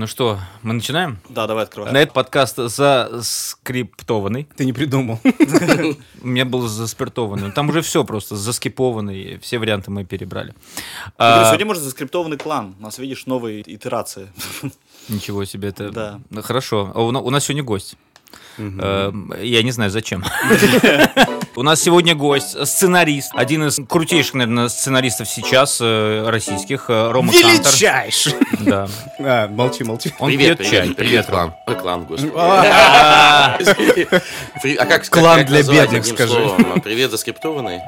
Ну что, мы начинаем? Да, давай открывай. На этот подкаст заскриптованный. Ты не придумал. У меня был заспиртованный. Там уже все просто заскипованный. Все варианты мы перебрали. А, Сегодня, может, заскриптованный клан. У нас, видишь, новые итерации. Ничего себе это. Да. Ну, Хорошо. А У на- у нас сегодня гость. Э, Я не знаю, зачем. У нас сегодня гость, сценарист, один из крутейших, наверное, сценаристов сейчас э, российских, э, Рома. Величайший! Да. А, молчи, молчи. Он Привет, пьет привет, чай. привет, Ром. клан. Ой, клан, господи. А, А как Клан для бедных, скажи. Привет, заскриптованный.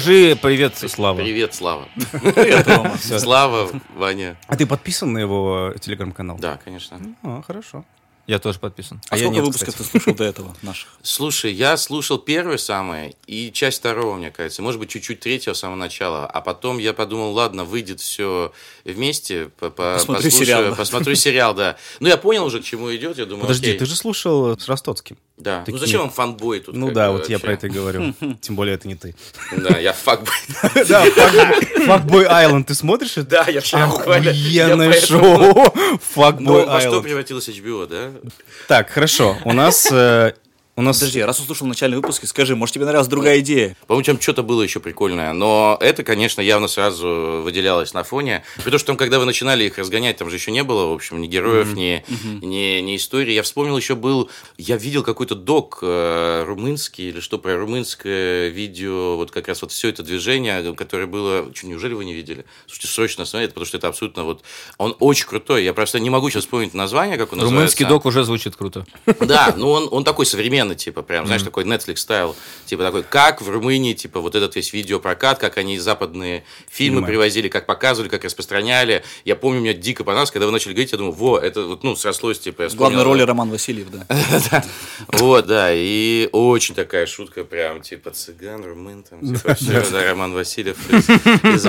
Скажи привет, Слава. Привет, Слава. Слава, Ваня. А ты подписан на его телеграм-канал? Да, конечно. А, хорошо. Я тоже подписан. А я сколько нет, выпусков кстати. ты слушал до этого наших? Слушай, я слушал первое самое и часть второго, мне кажется. Может быть, чуть-чуть третьего с самого начала. А потом я подумал, ладно, выйдет все вместе. по- по- Посмотрю сериал. Посмотрю сериал, да. Ну, я понял уже, к чему идет. Я думаю, Подожди, ты же слушал с Ростоцким. Да. Такие- Ну, зачем вам фанбой тут? Ну да, вот я вообще? про это и говорю. Тем более это не ты. Да, я факбой. Да, Fuckboy Island, ты смотришь это? Да, я прям буквально- Охуенное я поэтому- шоу. Ну, во что Island. превратилось HBO, да? Так, хорошо. У нас... У нас... Подожди, раз услышал начальный выпуск, скажи, может, тебе нравилась другая идея? По-моему, там что-то было еще прикольное. Но это, конечно, явно сразу выделялось на фоне. При том, что там, когда вы начинали их разгонять, там же еще не было, в общем, ни героев, ни, ни, ни истории. Я вспомнил, еще был... Я видел какой-то док э, румынский или что про румынское видео, вот как раз вот все это движение, которое было... Что, неужели вы не видели? Слушайте, срочно смотрите, потому что это абсолютно вот... Он очень крутой. Я просто не могу сейчас вспомнить название, как он Румынский называется. док уже звучит круто. Да, ну он, он такой современный, типа, прям, знаешь, такой Netflix стайл. Типа такой, как в Румынии, типа, вот этот весь видеопрокат, как они западные фильмы Фильмы. привозили, как показывали, как распространяли. Я помню, меня дико понравилось, когда вы начали говорить, я думаю, во, это вот, ну, срослось, типа, я В главной роли Роман Васильев, да. Вот, да, и очень такая шутка, прям, типа, цыган, румын, там, типа, все, да, Роман Васильев из, из.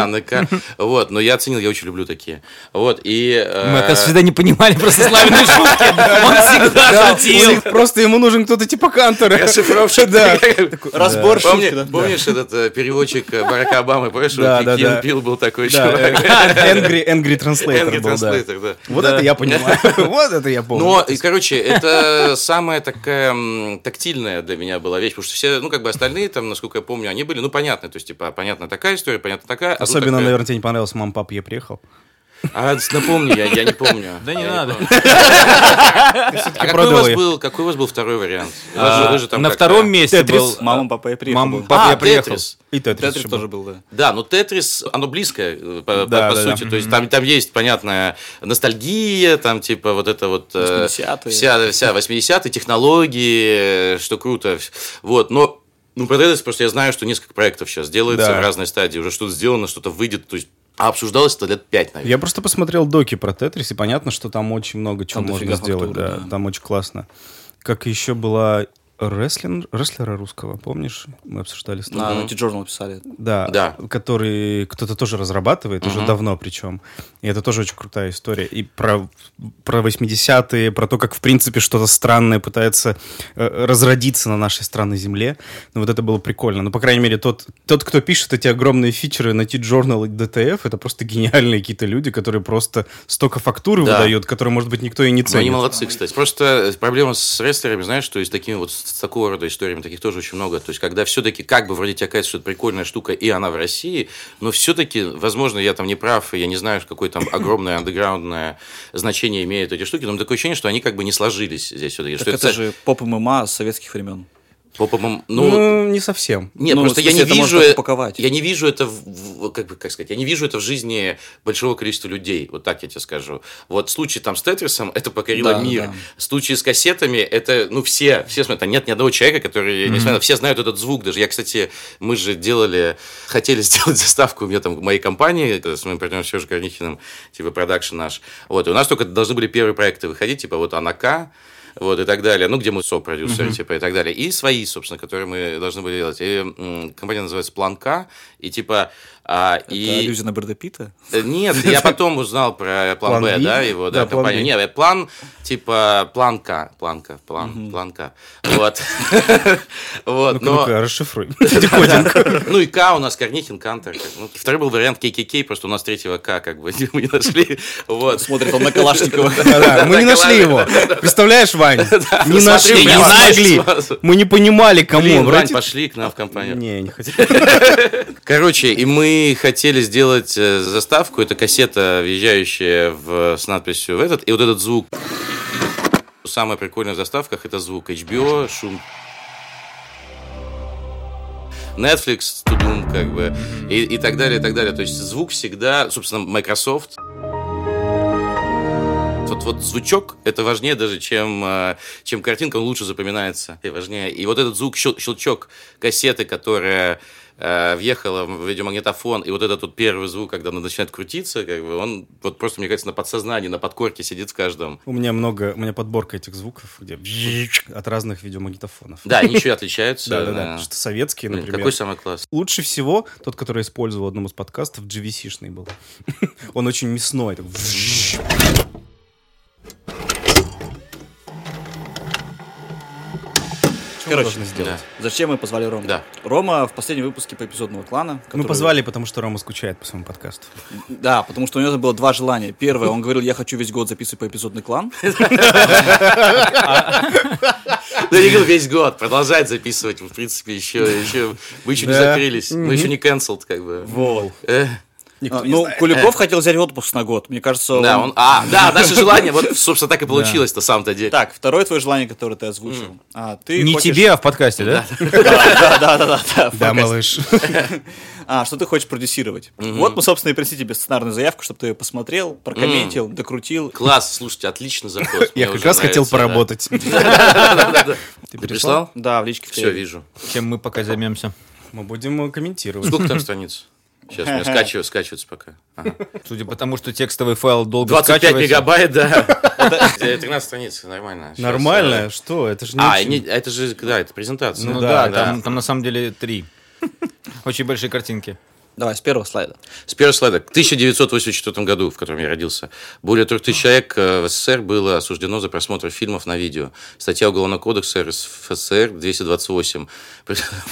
Вот, но я оценил, я очень люблю такие. Вот, и... э, Мы, оказывается, всегда не понимали просто Славины шутки. Он всегда Да, у шутил. них просто ему нужен кто-то типа Кантера. Расшифровщик. Да. Разбор Помни- шутки, да. Помнишь этот э, переводчик э, Барака Обамы? Помнишь, Да, вот да, Ким да. Пил был такой Да, чувак? э, Angry Angry Translator Angry был, да. Translator, да. Вот это я понимаю. Вот это я помню. Но, и, короче, это самая такая тактильная для меня была вещь, потому что все, ну, как бы остальные, там, насколько я помню, они были, ну, понятны, то есть, типа, понятно такая история, понятно такая. а Особенно, такая- наверное, тебе не понравилось «Мам, пап, я приехал». А, напомни, я, я не помню. Да не надо. А какой у, вас был, какой у вас был второй вариант? А, На втором месте был... Мама, папа, я приехал. Мама, был. папа, А, я приехал. И Тетрис Тетрис тоже был. был, да. Да, но Тетрис, оно близкое, э, по, Да, по да, да. сути. То есть там, там есть, понятная ностальгия, там типа вот это вот... э, 80-е. Вся, вся 80-е, технологии, э, что круто. Вот, но... Ну, про Тетрис просто я знаю, что несколько проектов сейчас делается Да. в разной стадии. Уже что-то сделано, что-то выйдет. То есть, а обсуждалось это лет пять, наверное. Я просто посмотрел доки про Тетрис, и понятно, что там очень много чего Там можно сделать. фактуры, да, да. Там очень классно. Как еще была рестлер, рестлера русского, помнишь? Мы обсуждали с тобой. На Naughty Journal писали. Да, Да. который кто-то тоже разрабатывает, уже давно причем. И это тоже очень крутая история. И про, про 80-е, про то, как, в принципе, что-то странное пытается э, разродиться на нашей странной земле. Ну, вот это было прикольно. Ну, по крайней мере, тот, тот кто пишет эти огромные фичеры на T-Journal и DTF, это просто гениальные какие-то люди, которые просто столько фактуры Да. выдают, которые, может быть, никто и не Ну, ценит. они молодцы, кстати. Просто проблема с рестлерами, знаешь, что и с такими вот с такого рода историями таких тоже очень много. То есть, когда все-таки как бы вроде тебе кажется, что это прикольная штука, и она в России, но все-таки, возможно, я там не прав, и я не знаю, какое там огромное андеграундное значение имеют эти штуки, но такое ощущение, что они как бы не сложились здесь. Так Что это же поп ММА советских времен. По-моему, Ну, ну, не совсем. нет, Ну, просто я не вижу, упаковать. я не вижу это, в, как бы, как сказать, я не вижу это в жизни большого количества людей, вот так я тебе скажу. Вот случай там с Тетрисом, это покорило Да, мир. да. Случай с кассетами, это, ну, все, все смотрят, там нет ни одного человека, который, несмотря на все знают этот звук даже. Я, кстати, мы же делали, хотели сделать заставку у меня там в моей компании с моим партнером Сережей Корнихиным, типа продакшн наш. Вот, и у нас только должны были первые проекты выходить, типа вот Анака, вот, и так далее, ну, где мы со-продюсеры, типа, и так далее, и свои, собственно, которые мы должны были делать. И компания называется Планка, и, типа, а, Это и... аллюзия на Брэда Питта? Э, Нет, я потом узнал про план, План Б, да, его, да, Да, план компанию. Нет, план, типа, планка, планка, план, планка. Вот. Вот, Ну-ка, но... расшифруй. Ну и К у нас Карнихин, Кантер. ну, Второй был вариант ККК, просто у нас третьего К как бы мы не нашли. Вот. Смотрит он на Калашникова. Мы не нашли его. Представляешь, Вань? Не нашли, не смогли. сразу. Мы не понимали, кому Вань, пошли к нам в компанию. Не, не хотел. Короче, и мы хотели сделать э, заставку, это кассета, въезжающая в, с надписью в этот, и вот этот звук. Самое прикольное в заставках это звук HBO, шум Netflix, тудум, как бы, и, и так далее, и так далее. То есть звук всегда, собственно, Microsoft. Вот, вот звучок это важнее даже, чем, э, чем картинка, он лучше запоминается и важнее. И вот этот звук, щел- щелчок кассеты, которая въехала в видеомагнитофон, и вот этот вот первый звук, когда она начинает крутиться, как бы, он вот просто, мне кажется, на подсознании, на подкорке сидит в каждом. У меня много, у меня подборка этих звуков, где от разных видеомагнитофонов. Да, они еще и отличаются. Да, да, да. Что советские, например. какой самый класс? Лучше всего тот, который я использовал в одном из подкастов, GVC-шный был. Он очень мясной. Что мы Короче, должны сделать? Зачем мы позвали Рому? Да. Рома в последнем выпуске по эпизодного клана. Мы который- позвали, потому что Рома скучает по своему подкасту. Да, потому что у него было два желания. Первое, он говорил, я хочу весь год записывать по эпизодный клан. Да, я говорил, весь год. Продолжать записывать. В принципе, еще, еще мы еще не Да. закрылись. Мы еще не cancelled, как бы. Вот. Э, Никто А, не Ну, знает. Куликов хотел взять отпуск на год. Мне кажется, Да, он- он... А, да, наше желание, вот, собственно, так и получилось на самом-то деле. Так, второе твое желание, которое ты озвучил. А, ты Не хочешь- тебе, а в подкасте, да? Да, да, да, да, да. Да, малыш. А, что ты хочешь продюсировать? Вот мы, собственно, и принесли тебе сценарную заявку, чтобы ты ее посмотрел, прокомментил, докрутил. Класс, слушайте, отличный заход. Я как раз хотел поработать. Ты прислал? Да, в личке Все, вижу. Чем мы пока займемся? Мы будем э, комментировать. Сколько там страниц? Сейчас у меня скачиваю, скачивается пока. Ага. Судя по тому, что текстовый файл долго 25 скачивается. мегабайт, да. Это 13 страниц, нормально. Сейчас, Нормально? э, Что? Это же не А, очень- не- это же, да, это презентация. Ну да, да, Там, там на самом деле три. Очень большие картинки. Давай, с первого слайда. С первого слайда. В 1984 году, в котором я родился, более трех тысяч человек э, в СССР было осуждено за просмотр фильмов на видео. Статья Уголовного кодекса РСФСР 228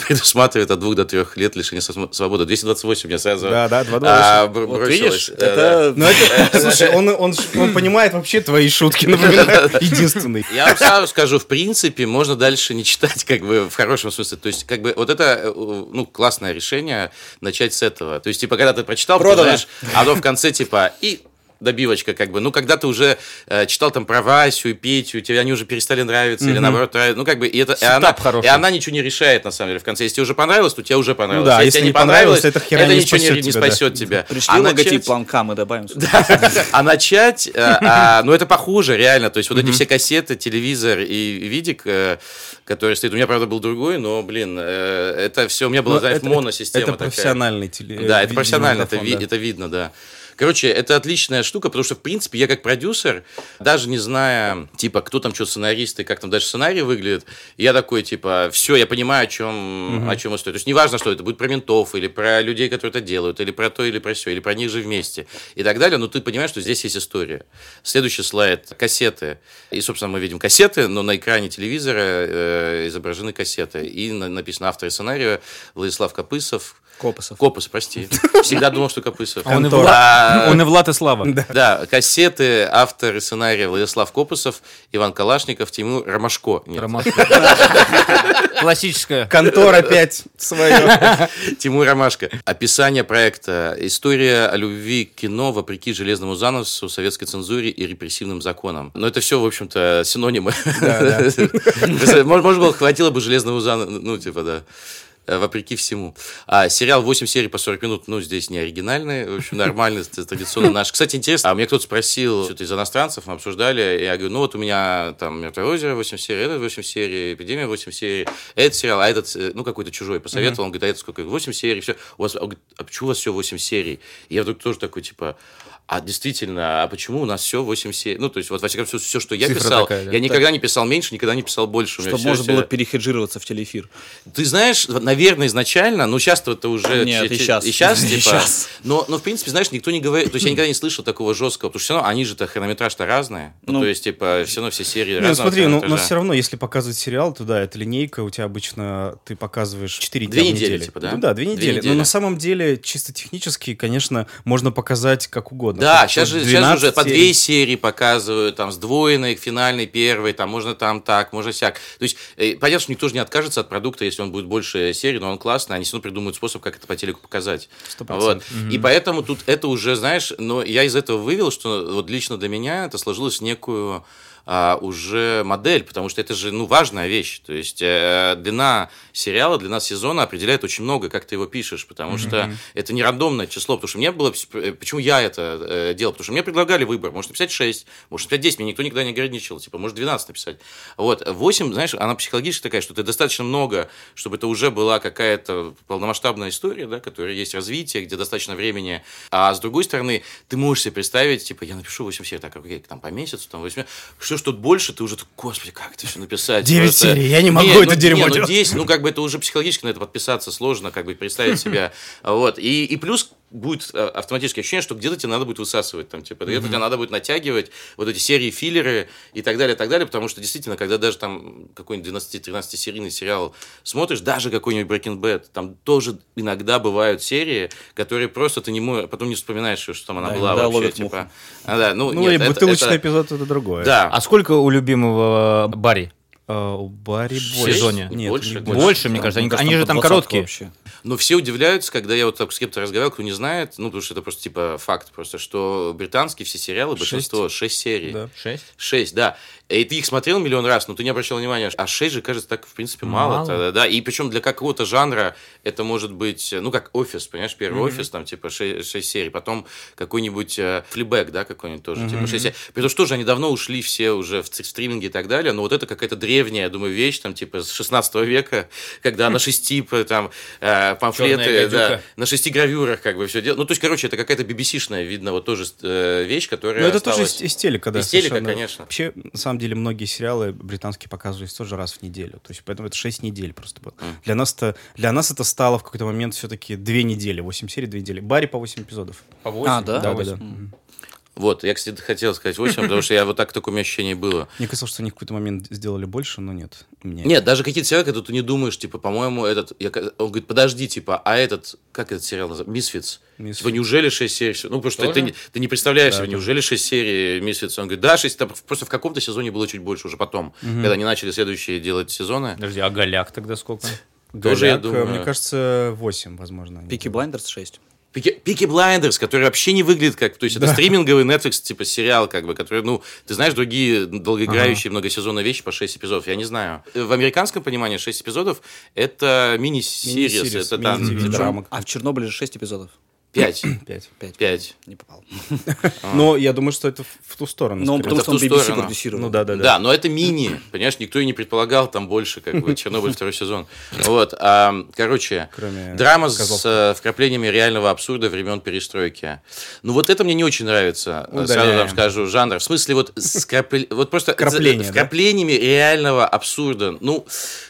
предусматривает от двух до трех лет лишения свободы. 228 мне сразу Да, да, 228. а, бр- Вот бросилось. видишь, Да, да. это... Ну, это, слушай, он, он понимает вообще твои шутки, например, единственный. Я вам сразу скажу, в принципе, можно дальше не читать, как бы, в хорошем смысле. То есть, как бы, вот это, э, ну, классное решение начать с этого. То есть, типа, когда ты прочитал, ты Продано. знаешь, оно в конце, типа, и добивочка, как бы. Ну, когда ты уже э, читал там про Васю и Петю, тебе они уже перестали нравиться, или наоборот, нравятся. Ну, как бы, и, это, и, она, хороший. и она ничего не решает, на самом деле, в конце. Если тебе уже понравилось, то тебе уже понравилось. да, если, если тебе не не понравилось, херня это не ничего не, спасет не тебя, да. спасет тебя. Пришли А логотип начать- планка, мы добавим сюда. а начать, э, а, ну это похоже, реально. То есть вот эти все кассеты, телевизор и видик, э, который стоит. У меня, правда, был другой, но, блин, э, это все, у меня была, Ну, знаешь, это- моносистема Это профессиональный теле... Да, это профессионально, это, да. это видно, да. Короче, это отличная штука, потому что, в принципе, я как продюсер, даже не зная, типа, кто там что сценарист и как там дальше сценарий выглядит, я такой, типа, все, я понимаю, о чем, о чем история. То есть, неважно, что это будет про ментов, или про людей, которые это делают, или про то, или про все, или про них же вместе, и так далее, но ты понимаешь, что здесь есть история. Следующий слайд – кассеты. И, собственно, мы видим кассеты, но на экране телевизора э, изображены кассеты. И на- написано автор сценария Владислав Копысов, Копосов. Копыс, прости. Всегда думал, что Копысов. Он, и. Влад, А, он и Влад и Слава. Да, кассеты, автор и сценария Владислав Копысов, Иван Калашников, Тимур Ромашко. Классическая. Контора опять свое. Тимур Ромашко. Описание проекта. История о любви к кино вопреки железному заносу, советской цензуре и репрессивным законам. Но это все, в общем-то, синонимы. Может, может, было, хватило бы железного заносу, ну, типа, да. Э, вопреки всему. А сериал 8 серий по 40 минут, ну, здесь не оригинальный, в общем, нормальный, традиционно наш. Кстати, интересно, а мне кто-то спросил, что-то из иностранцев, мы обсуждали, я говорю, ну, вот у меня там «Мертвое озеро» 8 серий, этот 8 серий, «Эпидемия» 8 серий, этот сериал, а этот, э, ну, какой-то чужой посоветовал, он говорит, а это сколько? 8 серий, все. У вас, говорит, а почему у вас все 8 серий? И я вдруг тоже такой, типа, а действительно, а почему у нас все 8 серий? Ну, то есть, вот, во всяком случае, все, что я Цифра писал, такая, да. я никогда не писал меньше, никогда не писал больше. Чтобы можно всё- было перехеджироваться в телеэфир. ты знаешь, наверное, изначально, ну, сейчас это уже... Нет, и щас. И сейчас, И типа. щас. Но, но, в принципе, знаешь, никто не говорит... То есть я никогда не слышал такого жесткого, потому что все равно они же-то хронометраж-то разные. Ну, Ну. то есть, типа, все равно все серии Не, ну смотри, ну, но все равно, если показывать сериал, то да, это линейка, у тебя обычно ты показываешь 4 Две недели, неделю. типа, да? Ну, да, две Две недели. недели. Но на самом деле, чисто технически, конечно, можно показать как угодно. Да, Хоть- сейчас же, сейчас 12 уже по две серии показывают, там, сдвоенной, финальной, первой, там, можно там так, можно сяк. То есть, э, понятно, что никто же не откажется от продукта, если он будет больше серий, но он классный, они все равно придумают способ, как это по телеку показать. Сто Вот. процентов. И поэтому тут это уже, знаешь, но я из этого вывел, что вот лично для меня это сложилось некую а, уже модель, потому что это же, ну, важная вещь. То есть э, длина сериала, длина сезона определяет очень много, как ты его пишешь, потому что это не рандомное число, потому что мне было... э, Почему я это э, делал? Потому что мне предлагали выбор. Может написать 6, может написать 10, мне никто никогда не ограничивал, типа, может 12 написать. Вот, 8, знаешь, она психологически такая, что ты достаточно много, чтобы это уже была какая-то полномасштабная история, да, которая есть развитие, где достаточно времени. А с другой стороны, ты можешь себе представить, типа, я напишу 8 серий, так, окей, там по месяцу, там 8, все, что больше, ты уже, так, господи, как это все написать? Девять Просто- серий, я не могу Не, это ну, дерьмо не, ну, делать. 10, ну, как бы это уже психологически на это подписаться сложно, как бы представить себя. Вот. И, и плюс будет э, автоматическое ощущение, что где-то тебе надо будет высасывать, там, типа, где-то тебе надо будет натягивать вот эти серии, филлеры и так далее, и так далее, потому что действительно, когда даже там какой-нибудь 12-13 серийный сериал смотришь, даже какой-нибудь Breaking Bad, там тоже иногда бывают серии, которые просто ты не можешь, потом не вспоминаешь, что там она Да, была вообще, типа. А, да, ну, Ну, нет, и это- бутылочный это- эпизод это другое. Да, А сколько у любимого Барри? А, у Барри В больше. сезоне? Нет, Больше? Больше? Больше, мне кажется. Они, Мне кажется, они же там короткие. вообще. Но все удивляются, когда я вот так с кем-то разговаривал, кто не знает, ну, потому что это просто типа факт, просто, что британские все сериалы, большинство, 6 серий. Да. Шесть? 6, да. И ты их смотрел миллион раз, но ты не обращал внимания. А 6 же, кажется, так, в принципе, мало. Мало. тогда, да. И причем для какого-то жанра это может быть, ну, как офис, понимаешь, первый офис, там, типа, 6, серий. Потом какой-нибудь э, флибэк, да, какой-нибудь тоже, типа, 6 серий. При том, что тоже они давно ушли все уже в, стриминге и так далее, но вот это какая-то древняя, я думаю, вещь, там, типа, с 16 века, когда на шести, там, э, памфлеты, да, на шести гравюрах, как бы, все дело. Ну, то есть, короче, это какая-то BBC-шная, видно, вот тоже э, вещь, которая Ну, это тоже осталась. из, из телека, да. Из телека, конечно. Вообще, на самом деле, многие сериалы британские показывались тоже раз в неделю. То есть, поэтому это 6 недель просто было. Для нас-то, для нас это стало в какой-то момент все-таки 2 недели. 8 серий, 2 недели. Барри по 8 эпизодов. По восемь? А, да? Да, По да, восемь. да. Мгм. Вот, я, кстати, хотел сказать 8, потому что я вот так такое у меня ощущение было. Мне казалось, что они в какой-то момент сделали больше, но нет. Мне. Нет, даже какие-то сериалы, когда ты не думаешь, типа, по-моему, этот... я он говорит, подожди, типа, а этот... Как этот сериал называется? Misfits. Типа, неужели 6 серий? Ну, потому что ты, не- ты не представляешь Да, себе, неужели 6 серий Misfits? Он говорит, да, 6, там просто в каком-то сезоне было чуть больше уже потом, когда они начали следующие делать сезоны. Подожди, а голяк тогда сколько? Тоже, я Голяк, думаю. Мне кажется, 8, возможно. Peaky. Blinders 6. Peaky, Peaky Blinders, который вообще не выглядит как... То есть это стриминговый Netflix, типа сериал, как бы, который, ну, ты знаешь, другие долгоиграющие многосезонные вещи по 6 эпизодов, я не знаю. В американском понимании 6 эпизодов это mini-series, Mini-series, это там... мини-ТВ драма. А в Чернобыле же 6 эпизодов. 5. 5. 5. 5. Не попал. Но я думаю, что это в, ту сторону. Но скорее. потому что он BBC продюсировал. Ну да, да, да. Да, но это мини, понимаешь, никто и не предполагал там больше, как бы, Чернобыль второй сезон. Вот, а, короче, драма с э, вкраплениями реального абсурда времен перестройки. Ну вот это мне не очень нравится, сразу вам скажу, жанр. В смысле вот вот просто вкраплениями реального абсурда. Ну,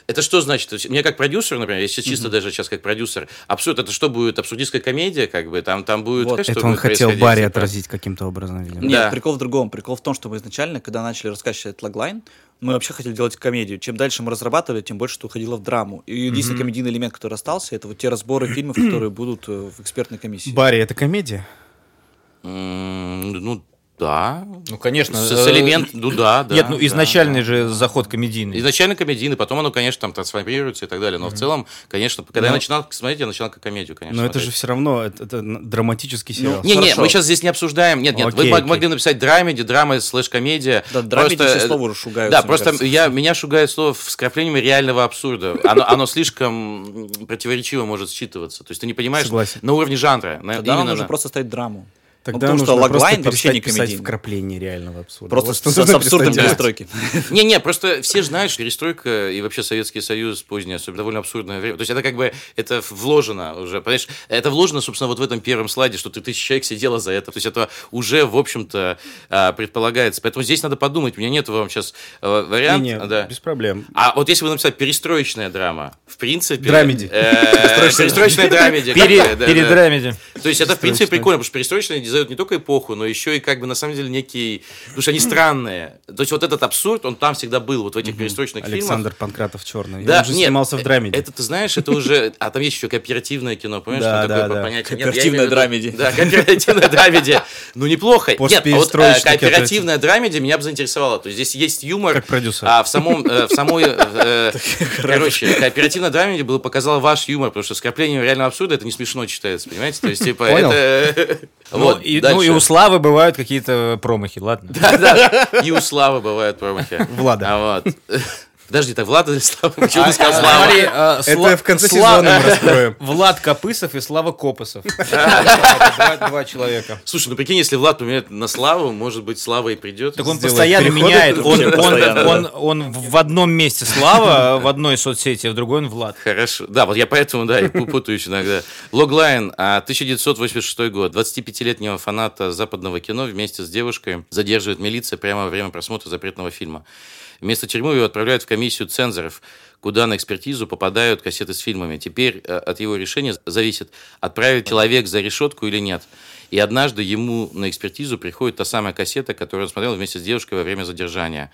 это что значит? Мне как продюсер, например, если чисто даже сейчас как продюсер, абсурд, это что будет? Абсурдистская комедия, как бы, там, там будет... Вот. что Это он будет хотел Барри типа? отразить каким-то образом, видимо. Нет, Да. прикол в другом. Прикол в том, что мы изначально, когда начали рассказывать этот лаглайн, мы вообще хотели делать комедию. Чем дальше мы разрабатывали, тем больше это уходило в драму. И единственный комедийный элемент, который остался, это вот те разборы фильмов, которые будут э, в экспертной комиссии. Барри это комедия? М, Ну, Да. Ну, конечно. С, э, с элемент, ну да, да. Нет, ну изначальный да. же заход комедийный. Изначально комедийный, потом оно, конечно, там трансформируется и так далее. Но в целом, конечно, когда я Но- начинал смотреть, я начинал как комедию, конечно. Но это же смотреть. все равно это, это драматический сериал. Не, не, Хорошо. мы сейчас здесь не обсуждаем. Нет, нет, вы Окей, мог- окей. могли написать драмеди, драма слэш комедия. Да, драмеди Просто, все э, слова уже шугаются, Да, просто кажется. я, меня шугает слово с краплениями реального абсурда. Оно, оно слишком противоречиво может считываться. То есть ты не понимаешь Согласен. на уровне жанра. на- Тогда нам именно нужно на- просто ставить драму. Тогда Ну, потому что просто логлайн вообще не комедийный. вкрапление реального абсурда. Просто Вот с, с абсурдом перестройки. Не-не, просто все знают, что перестройка и вообще Советский Союз позднее, особенно довольно абсурдное время. То есть это как бы, это вложено уже, понимаешь? Это вложено, собственно, вот в этом первом слайде, что ты тысяча человек сидело за это. То есть это уже, в общем-то, а, предполагается. Поэтому здесь надо подумать. У меня нет вам сейчас варианта. Не-не, да. без проблем. А вот если вы написать перестроечная драма, в принципе... Драмеди. э, Перестроечная драмеди. Пере- как бы, да, Перед да. драмеди. То есть это, в принципе, Перестроечная. прикольно, потому что перестроечные дизайнуют не только эпоху, но еще и как бы на самом деле некий... Потому что они странные. То есть вот этот абсурд, он там всегда был, вот в этих перестроечных Александр фильмах. Панкратов черный. Да, Он же нет, снимался в э, драмеде. Это, ты знаешь, это уже... А там есть еще кооперативное кино, понимаешь? Да, Там такое да, да. понятие. Кооперативное драмеди. Да, кооперативное драмеди. Ну, неплохо. Нет, а вот э, кооперативное драмеди меня бы заинтересовало. То есть здесь есть юмор. Как продюсер. А в самом... э, В самой... Короче, кооперативное драмеди было показало ваш юмор, потому что скопление реального абсурда это не смешно читается, понимаете? То есть, типа, Понял. это... Ну, Вот, и, ну, и у Славы бывают какие-то промахи, ладно. Да, да. И у Славы бывают промахи. Влада. А вот. Подожди, так Влада или Слава? Почему А, ты сказал а, Слава? а, Это в конце сезона мы раскроем. Влад Копысов и Слава Копысов. Два человека. Слушай, ну прикинь, если Влад поменяет на Славу, может быть, Слава и придет. Так он постоянно меняет. Он, в одном месте Слава, в одной соцсети, а в другой он Влад. Хорошо. Да, вот я поэтому, да, и пу- путаюсь иногда. Логлайн, а, 1986 год. 25-летнего фаната западного кино вместе с девушкой задерживает милиция прямо во время просмотра запретного фильма. Вместо тюрьмы его отправляют в комиссию цензоров, куда на экспертизу попадают кассеты с фильмами. Теперь э, от его решения зависит, отправить человек за решетку или нет. И однажды ему на экспертизу приходит та самая кассета, которую он смотрел вместе с девушкой во время задержания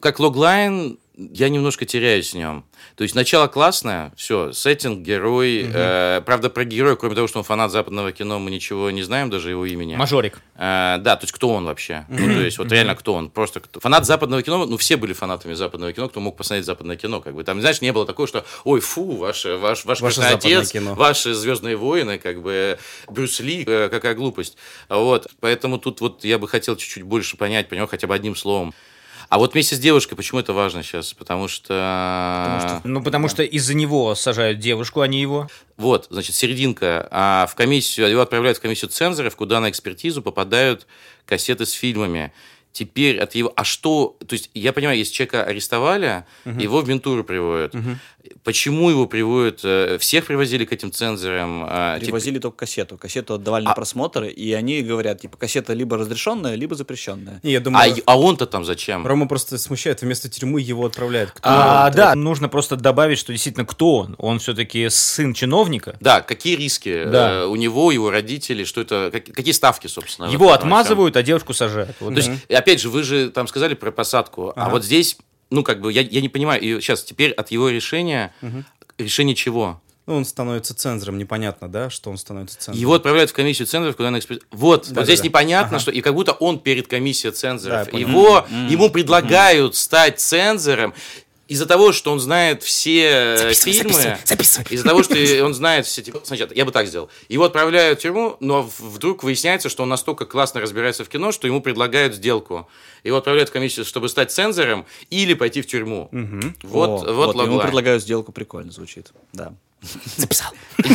как логлайн я немножко теряюсь в нем. То есть начало классное, все, сеттинг, герой. э, правда, про героя, кроме того, что он фанат западного кино, мы ничего не знаем, даже его имени. Мажорик. Э, да, то есть кто он вообще? Ну, то есть вот реально кто он? Просто кто? Фанат западного кино, ну, все были фанатами западного кино, кто мог посмотреть западное кино, как бы. Там, знаешь, не было такого, что, ой, фу, ваш, ваш, ваш Ваше отец, кино. ваши «Звездные войны», как бы, Брюс Ли, э, какая глупость. Вот, поэтому тут вот я бы хотел чуть-чуть больше понять, понял, хотя бы одним словом. А вот вместе с девушкой, почему это важно сейчас? Потому что... Ну, потому что из-за него сажают девушку, а не его. Вот, значит, серединка. А в комиссию, его отправляют в комиссию цензоров, куда на экспертизу попадают кассеты с фильмами. Теперь от его... А что... То есть, я понимаю, если человека арестовали, его в ментуру приводят. Почему его приводят? э, Всех привозили к этим цензорам? а, типа- Привозили только кассету. Кассету отдавали на А- просмотр, и они говорят, типа, кассета либо разрешенная, либо запрещенная. Не, я А, думаю, а он-то там зачем? Рома просто смущает, вместо тюрьмы его отправляют. Кто А, да, нужно просто добавить, что действительно кто он. Он все-таки сын чиновника. Да, какие риски Да. э, у него, его родителей, что это, как- какие ставки, собственно? Его отмазывают, а девушку сажают. Вот. То есть, опять же, вы же там сказали про посадку, а Ага. вот здесь, ну, как бы, я, я не понимаю, и сейчас теперь от его решения, решение чего? Ну, он становится цензором, непонятно, да, что он становится цензором. Его отправляют в комиссию цензоров, куда на эксперт... Вот, Да, вот здесь да, непонятно, что и как будто он перед комиссией цензоров. Да. Его, ему предлагают стать цензором из-за того, что он знает все э, фильмы. Из-за того, что он знает все... Типа, сначала, я бы так сделал. Его отправляют в тюрьму, но вдруг выясняется, что он настолько классно разбирается в кино, что ему предлагают сделку. Его отправляют в комиссию, чтобы стать цензором или пойти в тюрьму. Вот, О, вот, ему логлайн. предлагают сделку, прикольно звучит. Да.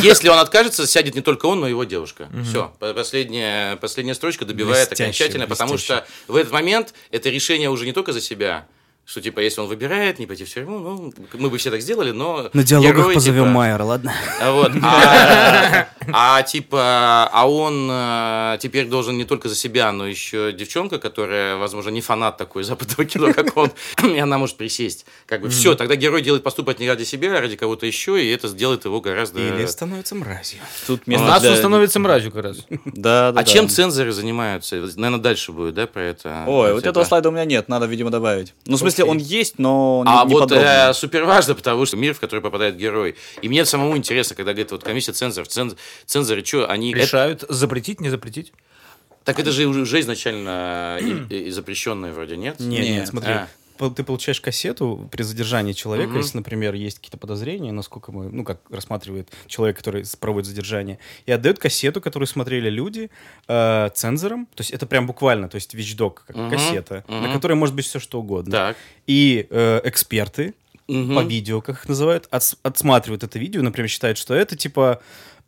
Если он откажется, сядет не только он, но и его девушка. Все. Последняя, последняя строчка добивает Блестяще, окончательно, потому блестяще. что в этот момент это решение уже не только за себя, что типа если он выбирает не пойти в тюрьму, ну мы бы все так сделали, но На диалогах герой, позовем типа, Майера, ладно? а Вот. А, а, типа, а он э, теперь должен не только за себя, но еще девчонка, которая, возможно, не фанат такой западного кино, как он, и она может присесть. Как бы все, тогда герой делает поступок не ради себя, а ради кого-то еще, и это сделает его гораздо. Или становится мразью. Тут У место нас для- он становится мразью как раз. Да, да, А да. чем цензоры занимаются? Наверное, дальше будет, да, про это? Ой, вот Типа. этого слайда у меня нет, надо, видимо, добавить. Ну, в смысле, он есть, но не, А не вот подробно. э, супер важно, потому что мир, в который попадает герой. И мне самому интересно, когда говорит, вот комиссия цензоров, цен- цензоры, что, они... это- Решают запретить, не запретить. Так это же уже изначально и- и запрещенное вроде, нет? Нет, Нет. нет, смотри. А. Ты получаешь кассету при задержании человека, Мгм. если, например, есть какие-то подозрения, насколько мы, ну, как рассматривает человек, который проводит задержание, и отдает кассету, которую смотрели люди, э, цензорам. То есть это прям буквально, то есть вещдок, как Мгм. кассета, на Мгм. которой может быть все что угодно. Так. И э, эксперты Мгм. по видео, как их называют, отс- отсматривают это видео, например, считают, что это типа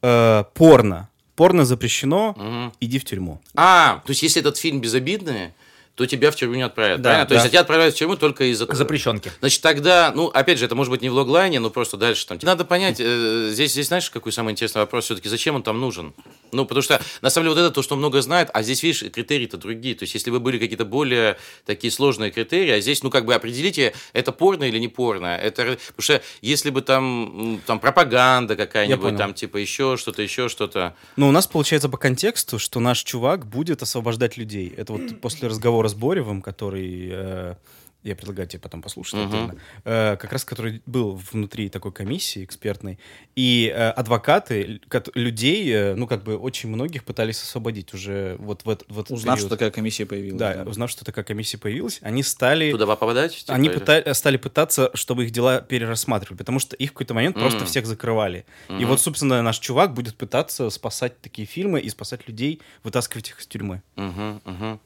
э, порно. Порно запрещено, Мгм. иди в тюрьму. А, то есть если этот фильм безобидный, то тебя в тюрьму не отправят, Да, правильно? То есть да. тебя отправляют в тюрьму только из-за... Запрещенки. Значит, тогда, ну, опять же, это может быть не в логлайне, но просто дальше там. Надо понять, э, здесь, здесь знаешь, какой самый интересный вопрос все-таки, зачем он там нужен? Ну, потому что, на самом деле, вот это то, что много знает, а здесь, видишь, критерии-то другие. То есть, если бы были какие-то более такие сложные критерии, а здесь, ну, как бы определите, это порно или не порно. Это, потому что, если бы там, там пропаганда какая-нибудь, там, типа, еще что-то, еще что-то. Но у нас получается по контексту, что наш чувак будет освобождать людей. Это вот после разговора с Боревым, который... э, я предлагаю тебе потом послушать Мгм. отдельно, э, как раз который был внутри такой комиссии экспертной, и э, адвокаты людей, э, ну как бы очень многих пытались освободить уже вот в этот, в этот Узнав, что период. такая комиссия появилась. Да, узнав, что такая комиссия появилась, они стали... Туда попадать? типа, Они или- пыта- стали пытаться, чтобы их дела перерассматривали, потому что их в какой-то момент просто Мгм. всех закрывали. И Мгм. вот, собственно, наш чувак будет пытаться спасать такие фильмы и спасать людей, вытаскивать их из тюрьмы. Мгм, мгм.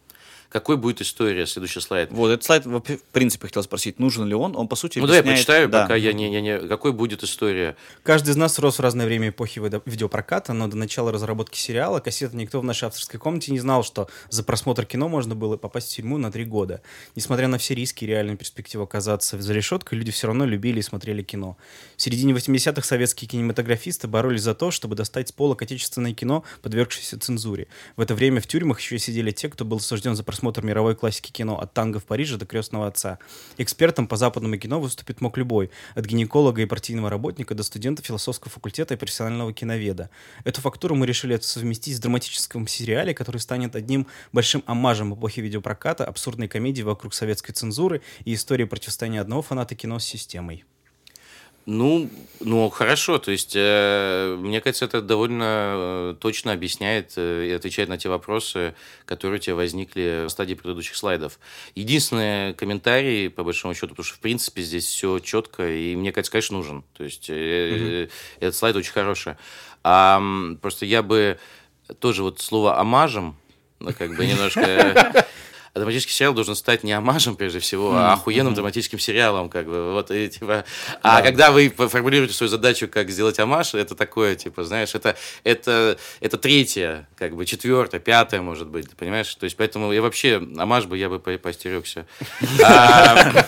Какой будет история? Следующий слайд. Вот, этот слайд, в принципе, хотел спросить, нужен ли он? Он, по сути, Ну, давай я почитаю, Да. пока я не, не, не... Какой будет история? Каждый из нас рос в разное время эпохи видеопроката, но до начала разработки сериала кассеты никто в нашей авторской комнате не знал, что за просмотр кино можно было попасть в тюрьму на три года. Несмотря на все риски и реальную перспективу оказаться за решеткой, люди все равно любили и смотрели кино. В середине 80-х советские кинематографисты боролись за то, чтобы достать с полок отечественное кино, подвергшееся цензуре. В это время в тюрьмах еще сидели те, кто был осужден за просмотр мировой классики кино от танго в Париже до крестного отца. Экспертом по западному кино выступит мог любой, от гинеколога и партийного работника до студента философского факультета и профессионального киноведа. Эту фактуру мы решили совместить в драматическом сериале, который станет одним большим омажем эпохи видеопроката, абсурдной комедии вокруг советской цензуры и истории противостояния одного фаната кино с системой. Ну, ну, хорошо. То есть, э, мне кажется, это довольно э, точно объясняет э, и отвечает на те вопросы, которые у тебя возникли в стадии предыдущих слайдов. Единственный комментарий, по большому счету, потому что, в принципе, здесь все четко, и мне кажется, конечно, нужен. То есть, э, э, этот слайд очень хороший. А, просто я бы тоже вот слово «омажем», ну, как бы немножко... А драматический сериал должен стать не омажем, прежде всего, а охуенным драматическим сериалом, как бы, вот, и, типа, а когда вы формулируете свою задачу, как сделать омаж, это такое, типа, знаешь, это, это, это третье, как бы, четвертое, пятое, может быть, понимаешь, то есть, поэтому я вообще, омаж бы я бы по- поостерегся. А,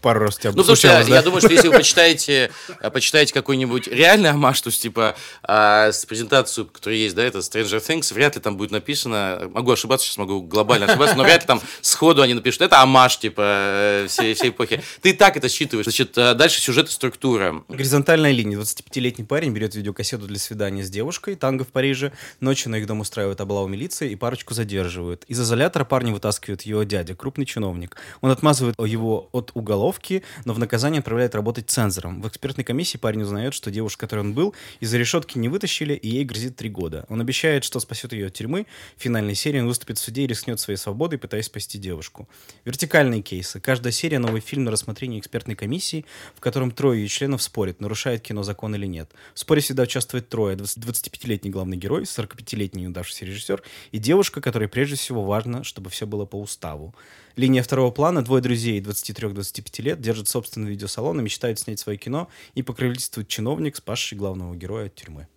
Пару раз тебя ну, потому что я, случалось, да? я думаю, что если вы почитаете, э, почитаете какой-нибудь реальный амаш, то есть, типа, а, с презентацию, которая есть, да, это Stranger Things, вряд ли там будет написано, могу ошибаться, сейчас могу глобально ошибаться, но вряд ли там сходу они напишут, это амаш, типа, э, всей, всей эпохи. Ты так это считываешь. Значит, э, дальше сюжет и структура. Горизонтальная линия. 25-летний парень берет видеокассету для свидания с девушкой, танго в Париже. Ночью на их дом устраивают облаву милиции и парочку задерживают. Из изолятора парня вытаскивает его дядя, крупный чиновник. Он отмазывает его от уголовки, но в наказание отправляет работать цензором. В экспертной комиссии парень узнает, что девушка, которой он был, из-за решетки не вытащили, и ей грозит три года. Он обещает, что спасет ее от тюрьмы. В финальной серии он выступит в суде и рискнет своей свободой, пытаясь спасти девушку. Вертикальные кейсы. Каждая серия новый фильм на рассмотрение экспертной комиссии, в котором трое ее членов спорят, нарушает кино закон или нет. В споре всегда участвует трое. 25-летний главный герой, 45-летний неудавшийся режиссер и девушка, которой прежде всего важно, чтобы все было по уставу. Линия второго плана. Двое друзей 23-25 лет держат собственный видеосалон и мечтают снять свое кино и покровительствует чиновник, спасший главного героя от тюрьмы.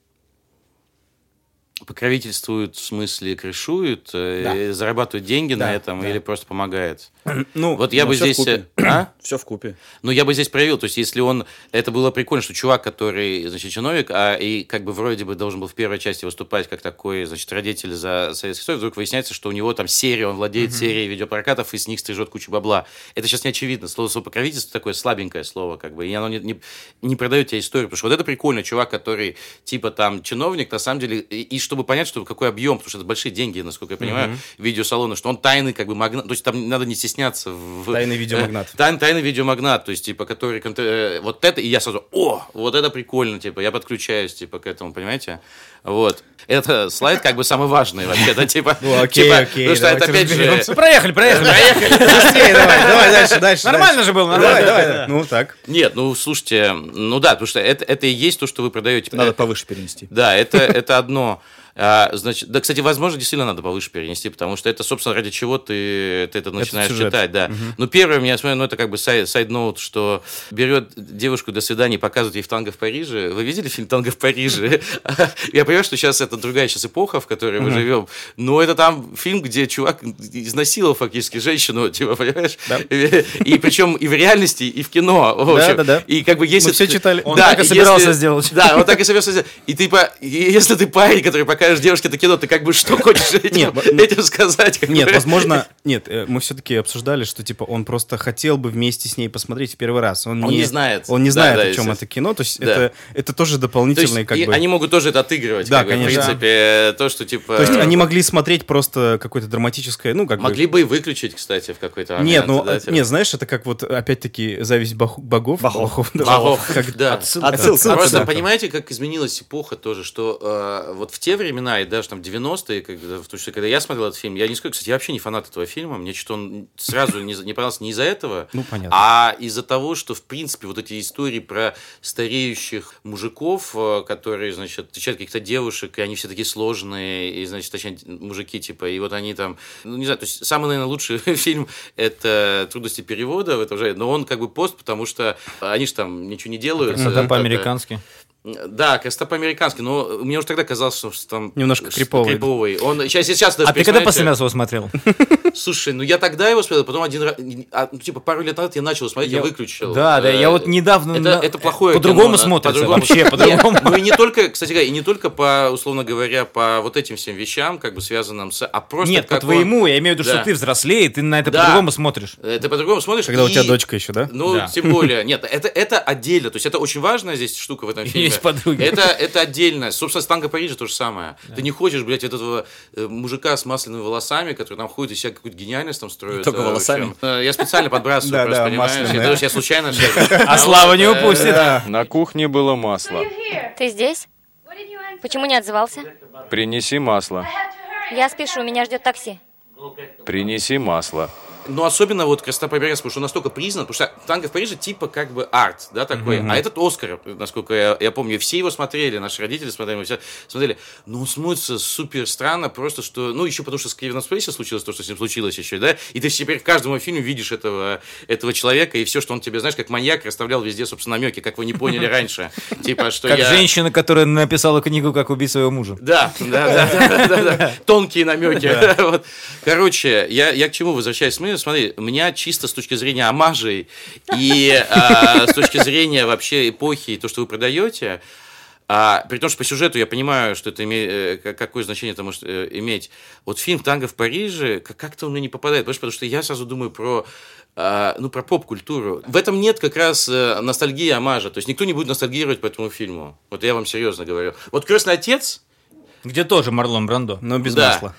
Покровительствуют, в смысле, крышуют, э, зарабатывают деньги на Да, этом да. или просто помогает? Ну, Вот я ну, бы всё здесь... вкупе. э, А? Все в купе. Ну, я бы здесь проявил, то есть, если он... Это было прикольно, что чувак, который, значит, чиновник, а и как бы вроде бы должен был в первой части выступать как такой, значит, родитель за Советский Союз, вдруг выясняется, что у него там серия, он владеет серией видеопрокатов и с них стрижет кучу бабла. Это сейчас не очевидно. Слово, слово покровительство такое слабенькое слово, как бы, и оно не, не, не продает тебе историю, потому что вот это прикольно, чувак, который типа там чиновник, на самом деле, и, и чтобы понять, что какой объем, потому что это большие деньги, насколько я понимаю, видеосалоны, что он тайный как бы магнат, то есть там надо не стесняться в... Тайный видеомагнат. Э, Тайн, тайный видеомагнат, то есть, типа, который... э, Вот это, и я сразу, о, вот это прикольно, типа, я подключаюсь, типа, к этому, понимаете? Вот. Это слайд как бы самый важный вообще, да, типа... Ну, окей, типа, окей, Потому что это опять же... разберемся. Проехали, проехали. Быстрее давай, давай дальше, дальше. Нормально же было, Давай, нормально. давай. Ну, так. Нет, ну, слушайте, ну да, потому что это, это и есть то, что вы продаете. Надо повыше перенести. Да, это, это одно. А, значит, да, кстати, возможно, действительно надо повыше перенести, потому что это, собственно, ради чего ты, ты это начинаешь сюжет. читать, да. Ну, первое, меня смотрю, ну, это как бы сай- сайд-ноут, что берет девушку до свидания и показывает ей в танго в Париже. Вы видели фильм «Танго в Париже»? Я понимаю, что сейчас это другая сейчас эпоха, в которой мы живем, но это там фильм, где чувак изнасиловал фактически женщину, типа, понимаешь? И, причем и в реальности, и в кино. в общем. Да-да-да. И как бы если... Мы все читали. Он так и собирался сделать. Да, он так и собирался сделать. И и если ты парень, который покажешь девушке это кино, ты как бы что хочешь этим, сказать? Нет, возможно, нет, э, мы все-таки обсуждали, что типа он просто хотел бы вместе с ней посмотреть в первый раз. Он, Он не знает. Он не знает, да, о чем это кино. То есть Да. это, это тоже То дополнительный как бы. они могут тоже это отыгрывать. Да, как бы, конечно. В принципе, то, что типа... То есть они могли смотреть просто какое-то драматическое, ну как бы. Могли бы и выключить, кстати, в какой-то момент. Нет, ну, э, типа. нет, знаешь, это как вот, опять-таки, зависть богов. Богов. да. Богов, да. Отсылка. Просто понимаете, как изменилась эпоха тоже, что э, вот в те времена, и даже там 90-е, когда, потому что когда я смотрел этот фильм, я не скажу, кстати, я вообще не фанат этого фильма, мне что-то он сразу не, не понравился не из-за этого, Ну, понятно. а из-за того, что, в принципе, вот эти истории про стареющих мужиков, э, которые, значит, встречают каких-то девушек, и они все такие сложные, и, значит, точнее, мужики, типа, и вот они там, ну, не знаю, то есть самый, наверное, лучший фильм – это «Трудности перевода» в этом жанре, но он как бы пост, потому что они же там ничего не делают. Ну, э, там это- по-американски. Да, красота по-американски, но мне уже тогда казалось, что там... Немножко криповый. криповый. Он сейчас, сейчас даже А ты когда последний раз его смотрел? Слушай, ну я тогда его смотрел, потом один раз... а, ну, типа пару лет назад я начал смотреть, я, Я- выключил. Да, да, Э, я вот недавно... Это, это плохое По-другому смотрится, по-другому. вообще по-другому. Ну и не только, кстати говоря, и не только по, условно говоря, по вот этим всем вещам, как бы связанным с... А просто Нет, по как он- твоему, я имею в виду, что ты взрослее, ты на это по-другому смотришь. Э, Ты по-другому смотришь. Когда у тебя дочка еще, да? Ну, тем более. Нет, это, это отдельно. То есть это очень важная здесь штука в этом фильме. Есть подруги. Это, это отдельно. Собственно, с танго Парижа то же самое. Ты не хочешь, блядь, этого э, мужика с масляными волосами, который там ходит и себя какую-то гениальность там строит. только э, волосами. общем. Э, Я специально подбрасываю, Да, просто, да, понимаешь? масляные. Я случайно. А Слава не упустит. На кухне было масло. Ты здесь? Почему не отзывался? Принеси масло. Я спешу, меня ждет такси. Принеси масло. Но особенно вот красота по-американски, потому что он настолько признан, потому что танго в Париже типа как бы арт, да, такой. А этот Оскар, насколько я, я помню, все его смотрели, наши родители смотрели, мы все смотрели. Но он смотрится супер странно, просто что, ну, еще потому что с Кевином Спейси случилось то, что с ним случилось еще, да, и ты теперь в каждом фильме видишь этого, этого человека, и все, что он тебе, знаешь, как маньяк, расставлял везде, собственно, намеки, как вы не поняли раньше. Типа, что Как женщина, которая написала книгу «Как убить своего мужа». Да, да, да, да. Тонкие намеки. Короче, я, к чему возвращаюсь? Смотри, смотри, у меня чисто с точки зрения амажей и а, с точки зрения вообще эпохи и то, что вы продаете, а, при том, что по сюжету я понимаю, что это имеет, э, как- какое значение это может э, иметь. Вот фильм «Танго в Париже» как- как-то он мне не попадает, понимаешь, потому что я сразу думаю про а, ну, про поп-культуру. В этом нет как раз э, ностальгии, оммажа. То есть никто не будет ностальгировать по этому фильму. Вот я вам серьезно говорю. Вот «Крестный отец», Где тоже Марлон Брандо. Но без да. масла.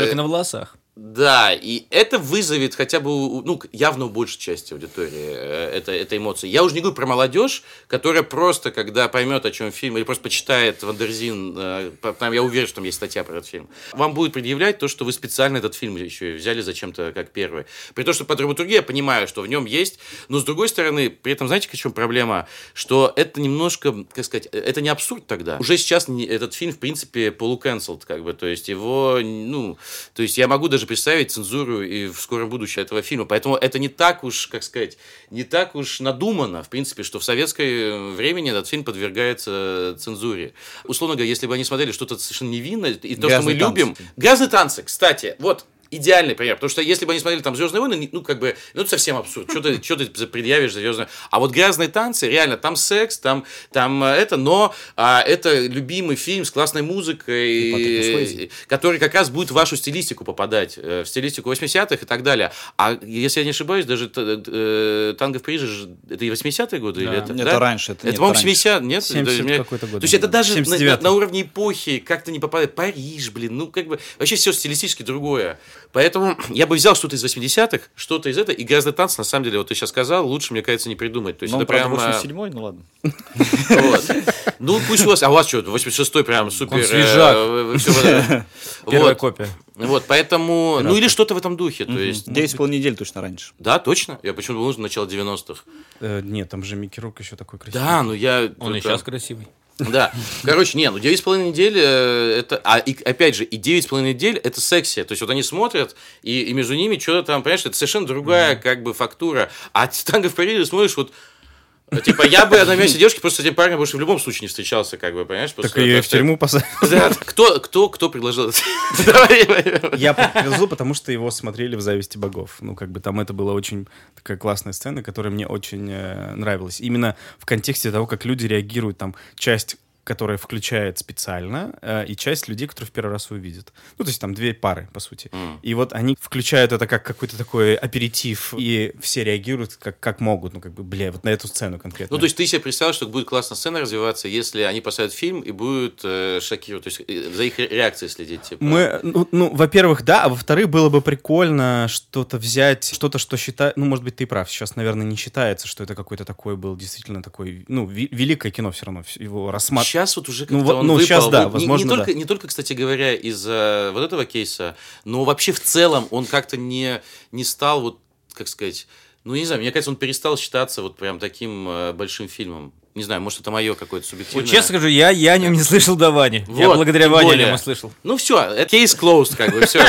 Только на волосах. Да, и это вызовет хотя бы, ну, явно у большей части аудитории э, это, это эмоции. Я уже не говорю про молодежь, которая просто, когда поймет, о чем фильм, или просто почитает Wonderzine, э, там, я уверен, что там есть статья про этот фильм, вам будет предъявлять то, что вы специально этот фильм еще взяли зачем-то как первый. При том, что по драматургии я понимаю, что в нем есть, но с другой стороны, при этом, знаете, в чем проблема? Что это немножко, как сказать, э, это не абсурд тогда. Уже сейчас этот фильм, в принципе, полукэнселд, как бы, то есть его, ну, то есть я могу даже представить цензуру и в скором будущем этого фильма, поэтому это не так уж, как сказать, не так уж надумано, в принципе, что в советское времени этот фильм подвергается цензуре. Условно говоря, если бы они смотрели что-то совершенно невинное, и то, что мы Грязные танцы. любим... Грязные танцы, кстати, вот, идеальный пример. Потому что если бы они смотрели там Звездные войны, ну, как бы, ну, это совсем абсурд. Что ты, что ты предъявишь за Звездные А вот грязные танцы, реально, там секс, там, там э, это, но а, это любимый фильм с классной музыкой, Суэйзи. который как раз будет в вашу стилистику попадать, э, в стилистику 80-х и так далее. А если я не ошибаюсь, даже э, «Танго в Париже» же- это и 80-е годы? Или это, Нет, да? это раньше, это- Это, по-моему, это раньше. 70 нет? 70 Даже мне- какой-то год, То есть это да. даже на, 79-й. на уровне эпохи как-то не попадает. Париж, блин, ну как бы вообще все стилистически другое. Поэтому я бы взял что-то из 80-х, что-то из этого, и гораздо танц, на самом деле, вот ты сейчас сказал, лучше, мне кажется, не придумать. То есть Ну, это прям... э, 87-й, ну ладно. Ну, пусть у вас, а у вас что, 86-й прям супер... э, свежак. э, это. Первая копия. Вот, поэтому, ну или что-то в этом духе, то есть, Девять с половиной недель точно раньше. да, точно, я почему думал, что начало 90-х. Э, нет, там же Микки Рук еще такой красивый. Да, ну я... Он и сейчас красивый. Да. Короче, не, ну 9,5 недель э, это. А и, опять же, и 9,5 недель это секси. То есть, вот они смотрят, и, и между ними что-то там, понимаешь, это совершенно другая, как бы, фактура. А танго в Париже смотришь, вот. Э, Типа, я бы на месте девушки просто с этим парнем больше в любом случае не встречался, как бы, понимаешь? Так после ее в тюрьму посадили. Да, кто, кто, кто предложил. Я привезу, потому что его смотрели в «Зависти богов». Ну, как бы там это была очень такая классная сцена, которая мне очень э, нравилась. Именно в контексте того, как люди реагируют, там, часть которая включает специально, э, и часть людей, которые в первый раз увидят. Ну, то есть там две пары, по сути. И вот они включают это как какой-то такой аперитив, и все реагируют как, как могут, ну, как бы, бля, вот на эту сцену конкретно. Ну, то есть ты себе представил, что будет классно сцена развиваться, если они поставят фильм и будут э, шокировать, то есть э, за их реакцией следить, типа. Мы, ну, ну, во-первых, да, а во-вторых, было бы прикольно что-то взять, что-то, что считает, ну, может быть, ты прав, сейчас, наверное, не считается, что это какой-то такой был действительно такой, ну, великое кино все равно, его рассматривать. Сейчас вот уже Ну, как-то вот- он ну, выпал. щас да, Вот не- возможно, не, только, да. не только, кстати говоря, из-за вот этого кейса, но вообще в целом он как-то не, не стал, вот, как сказать, ну, не знаю, мне кажется, он перестал считаться вот прям таким э, большим фильмом. Не знаю, может, это мое какое-то субъективное... Вот честно скажу, я, я о нем не слышал до Вани. я Вот, благодаря тем Ване о более. нем услышал. Ну все, это кейс closed, как бы, все.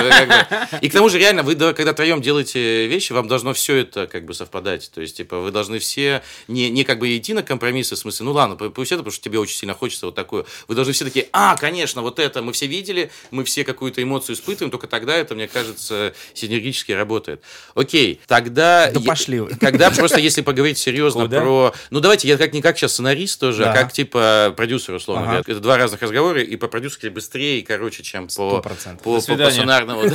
И к тому же, реально, вы, да, когда троем делаете вещи, вам должно все это как бы совпадать. То есть, типа, вы должны все не, не как бы идти на компромиссы, в смысле, ну ладно, пу- пусть это, потому что тебе очень сильно хочется вот такое. Вы должны все такие, а, конечно, вот это мы все видели, мы все какую-то эмоцию испытываем, только тогда это, мне кажется, синергически работает. Окей, тогда... Да я- пошли вы. Когда просто, если поговорить серьезно Куда? про... Ну, давайте, я как-никак сейчас сценарист тоже, а Да. как, типа, продюсер, условно Ага. говоря. Это два разных разговора, и по продюсерски быстрее, короче, чем по, по, по, свидания. сценарному.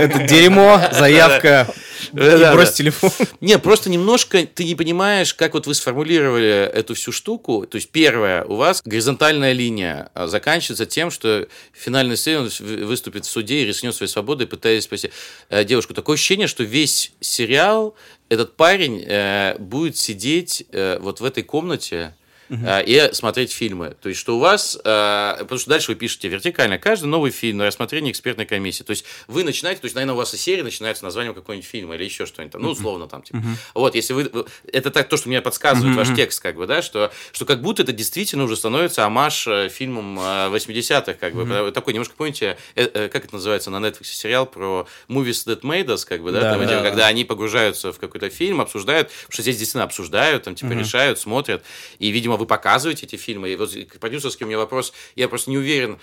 Это дерьмо, заявка, и брось телефон. Не, просто немножко ты не понимаешь, как вот вы сформулировали эту всю штуку. То есть, первое, у вас горизонтальная линия а, заканчивается тем, что в финальной сцене выступит в суде и рискнет своей свободой, пытаясь спасти э, девушку. Такое ощущение, что весь сериал этот парень э, будет сидеть э, вот в этой комнате э, и смотреть фильмы. То есть, что у вас... э, потому что дальше вы пишете вертикально. Каждый новый фильм на рассмотрение экспертной комиссии. То есть, вы начинаете... То есть, наверное, у вас и серия начинается названием какого-нибудь фильма или еще что-нибудь. там. Ну, условно там, типа. Вот, если вы... Это так, то, что мне подсказывает ваш текст, как бы, да, что, что как будто это действительно уже становится амаш э, фильмом э, 80-х, как бы. Такой, немножко, помните, э, э, как это называется на Netflix сериал про movies that made us, как бы, да, Да, там, да, типа, да. когда они погружаются в какой-то фильм, обсуждают, что здесь действительно обсуждают, там, типа, решают, смотрят, и, видимо, вы показываете эти фильмы, и вот к продюсерский у меня вопрос, я просто не уверен,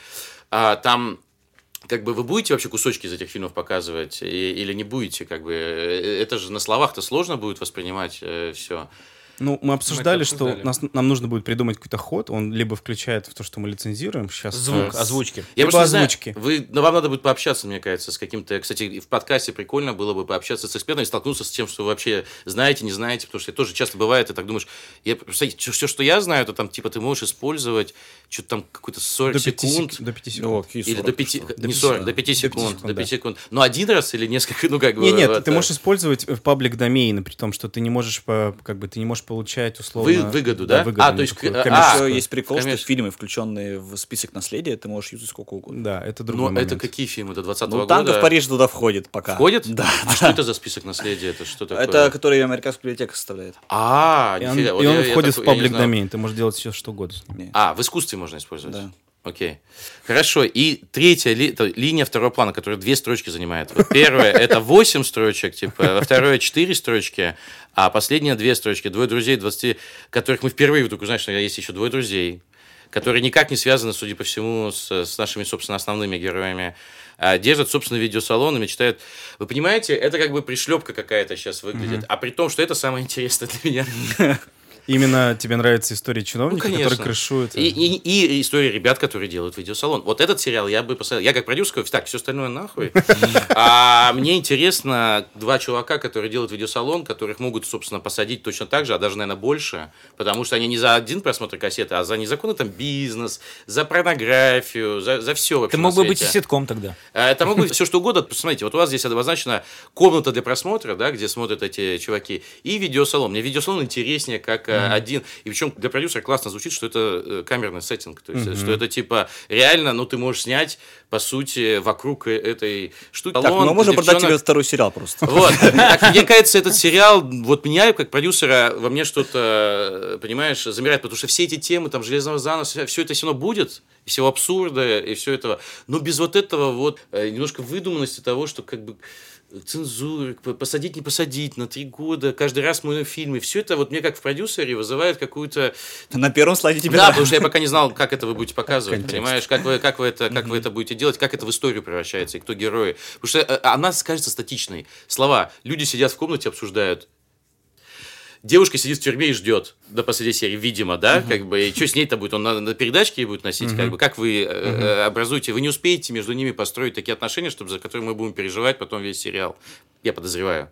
а, там как бы вы будете вообще кусочки из этих фильмов показывать и- или не будете, как бы э, это же на словах-то сложно будет воспринимать все. Ну, мы обсуждали, что обсуждали. нас, нам нужно будет придумать какой-то ход. Он либо включает в то, что мы лицензируем сейчас. Звук, э, озвучки. Я Либо просто не знаю, озвучки. вы, ну, вам надо будет пообщаться, мне кажется, с каким-то... Кстати, в подкасте прикольно было бы пообщаться с экспертом и столкнуться с тем, что вы вообще знаете, не знаете, потому что тоже часто бывает, ты так думаешь, я, все, что я знаю, то там, типа, ты можешь использовать что-то там какой-то 40 До 5 секунд. секунд. До 5 О, секунд. какие Или 40, до 5, что? не пяти 40, секунд. до 5 секунд, секунд, до да. 5 секунд. Но один раз или несколько, ну как бы... Не, нет, вот, ты можешь использовать в паблик домены, при том, что ты не можешь, по- как бы, ты не можешь получать условно... Вы- выгоду, да? выгоду А, то есть, такую а, коммерческую. Еще есть прикол, что Конечно. фильмы, включенные в список наследия, ты можешь юзать сколько угодно. Да, это другой момент. это какие фильмы? До 20 Ну, года? танго в Париже туда входит пока. Входит? Да. А что это за список наследия? Это что такое? Это который американская библиотека составляет. А, И он, и я- входит в паблик домен, ты можешь делать все, что угодно. А, в искусстве можно использовать? Да. Окей. Хорошо. И третья ли- линия второго плана, которая две строчки занимает. Вот первая это 8 строчек, типа, второе 4 строчки, а последние две строчки. Двое друзей, 20, которых мы впервые вдруг узнаем, что есть еще двое друзей, которые никак не связаны, судя по всему, с, с нашими, собственно, основными героями. А, держат собственный видеосалон и мечтают. Вы понимаете, это как бы пришлепка какая-то сейчас выглядит. А при том, что это самое интересное для меня. Именно тебе нравится история чиновника, Ну, который крышует. И, и- и история ребят, которые делают видеосалон. Вот этот сериал я бы посмотрел. Я как продюсер говорю, так, все остальное нахуй. А мне интересно два чувака, которые делают видеосалон, которых могут, собственно, посадить точно так же, а даже, наверное, больше. Потому что они не за один просмотр кассеты, а за незаконный там бизнес, за порнографию, за, за все вообще Это на мог бы быть и свете. ситком тогда. А, Это могут быть все что угодно. Посмотрите, вот у вас здесь обозначена комната для просмотра, да, где смотрят эти чуваки, и видеосалон. Мне видеосалон интереснее как э, один. И причем для продюсера классно звучит, что это э, камерный сеттинг. То есть, что это типа реально, ну, ты можешь снять, по сути, вокруг этой штуки. Так, ну Салон, мы можем продать девчонок. тебе второй сериал просто. Вот. Так, мне кажется, этот сериал, вот меня, как продюсера, во мне что-то, понимаешь, замирает, потому что все эти темы, там, железного заноса, все это все равно будет, и всего абсурда, и все этого. Но без вот этого вот немножко выдуманности того, что как бы цензуры, посадить, не посадить, на три года, каждый раз мой фильм, и все это вот мне как в продюсере вызывает какую-то На первом слайде тебе да, потому что я пока не знал, как это вы будете показывать, понимаешь, как вы, как, вы это, как вы это будете делать, как это в историю превращается, и кто герои. Потому что э, она кажется статичной. Слова. Люди сидят в комнате, обсуждают. Девушка сидит в тюрьме и ждет до последней серии, видимо, да, как бы, и что с ней-то будет, он на, на передачке ей будет носить, как бы, как вы э, э, образуете, вы не успеете между ними построить такие отношения, чтобы, за которые мы будем переживать потом весь сериал, я подозреваю.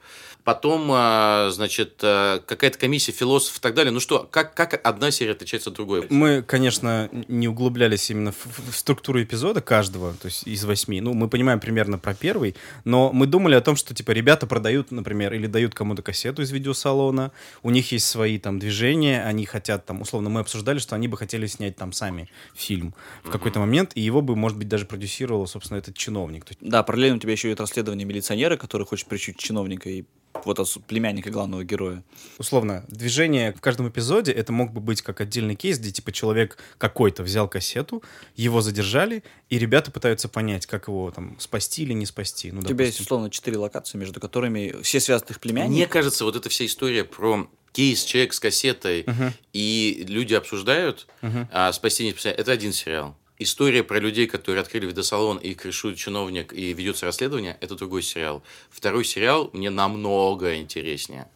Потом, а, значит, а, какая-то комиссия философов и так далее. Ну что, как, как одна серия отличается от другой? Мы, конечно, не углублялись именно в, в структуру эпизода каждого, то есть из восьми. Ну, мы понимаем примерно про первый, но мы думали о том, что, типа, ребята продают, например, или дают кому-то кассету из видеосалона, у них есть свои там движения, они хотят там, условно, мы обсуждали, что они бы хотели снять там сами фильм в какой-то момент, и его бы, может быть, даже продюсировал, собственно, этот чиновник. Да, параллельно у тебя еще идет расследование милиционера, который хочет причуть чиновника и вот ос- племянника главного героя. условно, движение в каждом эпизоде, это мог бы быть как отдельный кейс, где, типа, человек какой-то взял кассету, его задержали, и ребята пытаются понять, как его там спасти или не спасти. Ну, У тебя есть, условно, четыре локации, между которыми все связаны их племянник. Мне кажется, вот эта вся история про кейс, человек с кассетой, и люди обсуждают, а спасение, спасение, это один сериал. История про людей, которые открыли видеосалон и крышует чиновник и ведется расследование, это другой сериал. Второй сериал мне намного интереснее.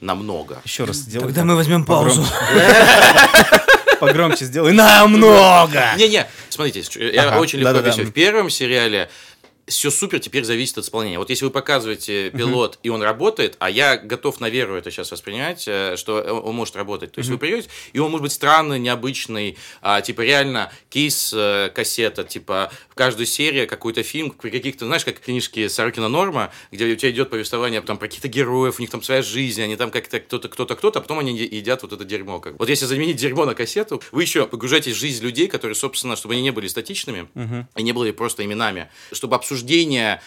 Намного. Еще раз сделай. Тогда мы возьмем паузу. Погромче сделай. Намного! Не-не, смотрите, я очень легко да-да-да. объясню. В первом сериале все супер теперь зависит от исполнения. Вот если вы показываете пилот, и он работает, а я готов на веру это сейчас воспринимать, э, что он может работать. То есть вы придете, и он может быть странный, необычный, а, типа реально кейс э, кассета, типа в каждую серию какой-то фильм, при каких-то, знаешь, как книжки Сорокина Норма, где у тебя идет повествование там, про каких-то героев, у них там своя жизнь, они там как-то кто-то, кто-то, кто-то, а потом они едят вот это дерьмо. Как. Вот если заменить дерьмо на кассету, вы еще погружаетесь в жизнь людей, которые, собственно, чтобы они не были статичными, и не были просто именами, чтобы обсуждение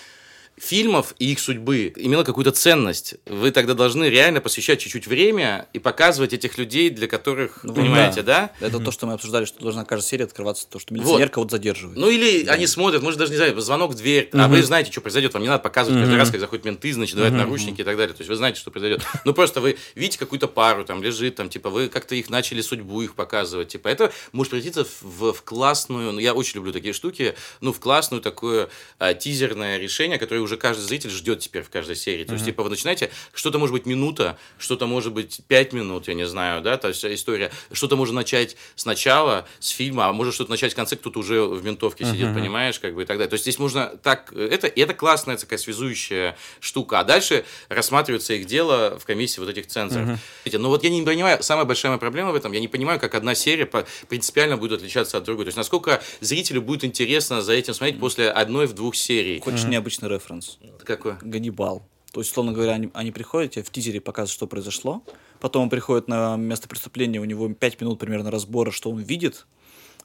фильмов и их судьбы имело какую-то ценность. Вы тогда должны реально посвящать чуть-чуть время и показывать этих людей, для которых, Ну, понимаете, да? Это то, что мы обсуждали, что должна каждая серия открываться, то, что милиционер Вот. кого-то задерживает. Ну или они смотрят, может даже не знаю, звонок в дверь, а вы знаете, что произойдет, вам не надо показывать каждый раз, как заходят менты, значит, давать наручники и так далее. То есть вы знаете, что произойдет. Ну просто вы видите какую-то пару, там лежит, там типа вы как-то их начали судьбу их показывать, типа это может превратиться в, в- в классную, ну я очень люблю такие штуки, ну в классную такое а, тизерное решение, которое уже каждый зритель ждет теперь в каждой серии. То есть типа вы начинаете, что-то может быть минута, что-то может быть пять минут, я не знаю, да, то есть история, что-то можно начать сначала с фильма, а может что-то начать в конце, кто-то уже в ментовке сидит, понимаешь, как бы и так далее. То есть здесь можно так, это, это классная такая связующая штука, а дальше рассматривается их дело в комиссии вот этих цензоров. Но вот я не понимаю, самая большая моя проблема в этом, я не понимаю, как одна серия по- принципиально будет отличаться от другой. То есть насколько зрителю будет интересно за этим смотреть после одной в двух серий. Хочешь необычный референс? Какой? Ганнибал. То есть, условно говоря, они, они приходят, тебе в тизере показывают, что произошло. Потом он приходит на место преступления, у него 5 минут примерно разбора, что он видит.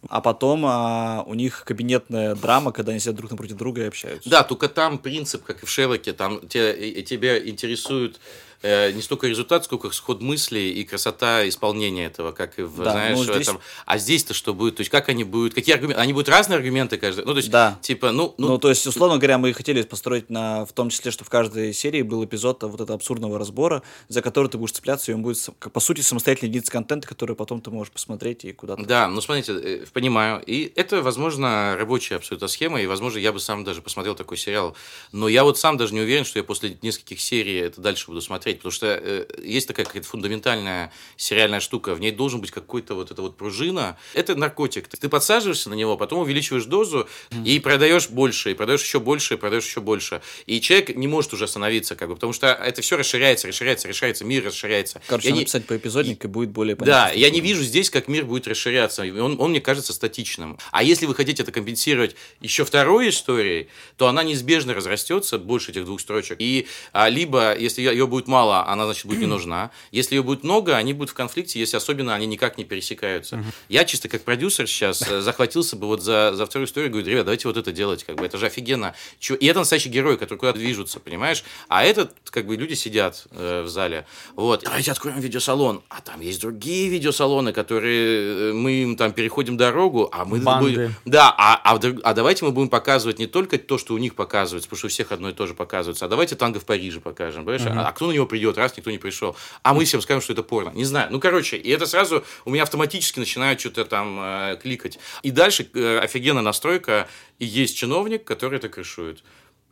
А потом а, у них кабинетная драма, когда они сидят друг напротив друга и общаются. Да, только там принцип, как и в Шерлоке, там те, тебя интересует э, не столько результат, сколько сход мыслей и красота исполнения этого, как и в, Да, знаешь, ну, в здесь- этом. А здесь-то что будет? То есть как они будут, какие аргументы? Они будут разные аргументы каждый. Ну, то есть, Да. типа, ну, Ну, ну, то есть, условно говоря, мы хотели построить на, в том числе, что в каждой серии был эпизод вот этого абсурдного разбора, за который ты будешь цепляться, и он будет, по сути, самостоятельный единица контента, который потом ты можешь посмотреть и куда-то. Да, ну смотрите, э, понимаю. И это, возможно, рабочая абсолютно схема, и, возможно, я бы сам даже посмотрел такой сериал. Но я вот сам даже не уверен, что я после нескольких серий это дальше буду смотреть. Посмотреть, потому что э, есть такая какая-то фундаментальная сериальная штука, в ней должен быть какой-то вот эта вот пружина. Это наркотик. Ты подсаживаешься на него, потом увеличиваешь дозу и продаешь больше, и продаешь еще больше, и продаешь еще больше. И человек не может уже остановиться, как бы, потому что это все расширяется, расширяется, расширяется, мир расширяется. Короче, Я надо не- по эпизодник, и будет более да, понятно. я не вижу здесь, как мир будет расширяться. Он, он мне кажется статичным. А если вы хотите это компенсировать еще второй историей, то она неизбежно разрастется больше этих двух строчек. И а, либо, если ее будет мало, она, значит, будет не нужна. Если ее будет много, они будут в конфликте, если особенно они никак не пересекаются. Я чисто как продюсер сейчас э, захватился бы вот за, за вторую историю, говорю, ребят, давайте вот это делать, как бы, это же офигенно. Чё- И это настоящий герой, который куда-то движутся, понимаешь? А этот, как бы, люди сидят э, в зале. Вот, давайте откроем видеосалон. А там есть другие видеосалоны, которые э, мы им там переходим дорогу, а мы Банды. будем- Да, а, а, а давайте мы будем показывать не только то, что у них показывается, потому что у всех одно и то же показывается, а давайте танго в Париже покажем, понимаешь? А, а кто на него придет, раз никто не пришел? А мы всем скажем, что это порно. Не знаю. Ну, короче, и это сразу у меня автоматически начинает что-то там э, кликать. И дальше э, офигенная настройка, и есть чиновник, который это крышует.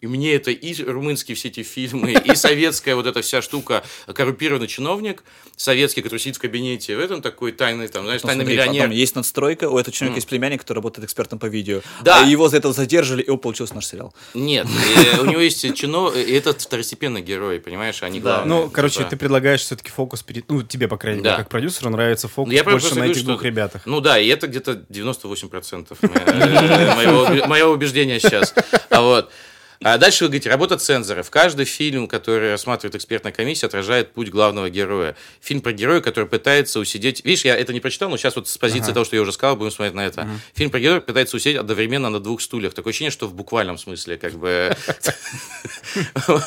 И мне это и румынские все эти фильмы, и советская вот эта вся штука, коррумпированный чиновник, советский, который сидит в кабинете, в этом такой тайный, там, знаешь, Ну, тайный смотри, миллионер. потом есть надстройка, у этого человека есть племянник, который работает экспертом по видео. Да. А его за это задержали, и он получился наш сериал. Нет, и у него есть чино, и этот второстепенный герой, понимаешь, а не Да. главный. Ну, короче, Типа. ты предлагаешь все-таки фокус перед... Ну, тебе, по крайней мере, как продюсеру нравится фокус Ну, больше на этих двух ребятах. Ну да, и это где-то 98% мо- моего, убе- моего убеждения сейчас. А вот. А дальше вы говорите, работа цензоров. Каждый фильм, который рассматривает экспертная комиссия, отражает путь главного героя. Фильм про героя, который пытается усидеть... Видишь, я это не прочитал, но сейчас вот с позиции того, что я уже сказал, будем смотреть на это. Фильм про героя пытается усидеть одновременно на двух стульях. Такое ощущение, что в буквальном смысле, как бы...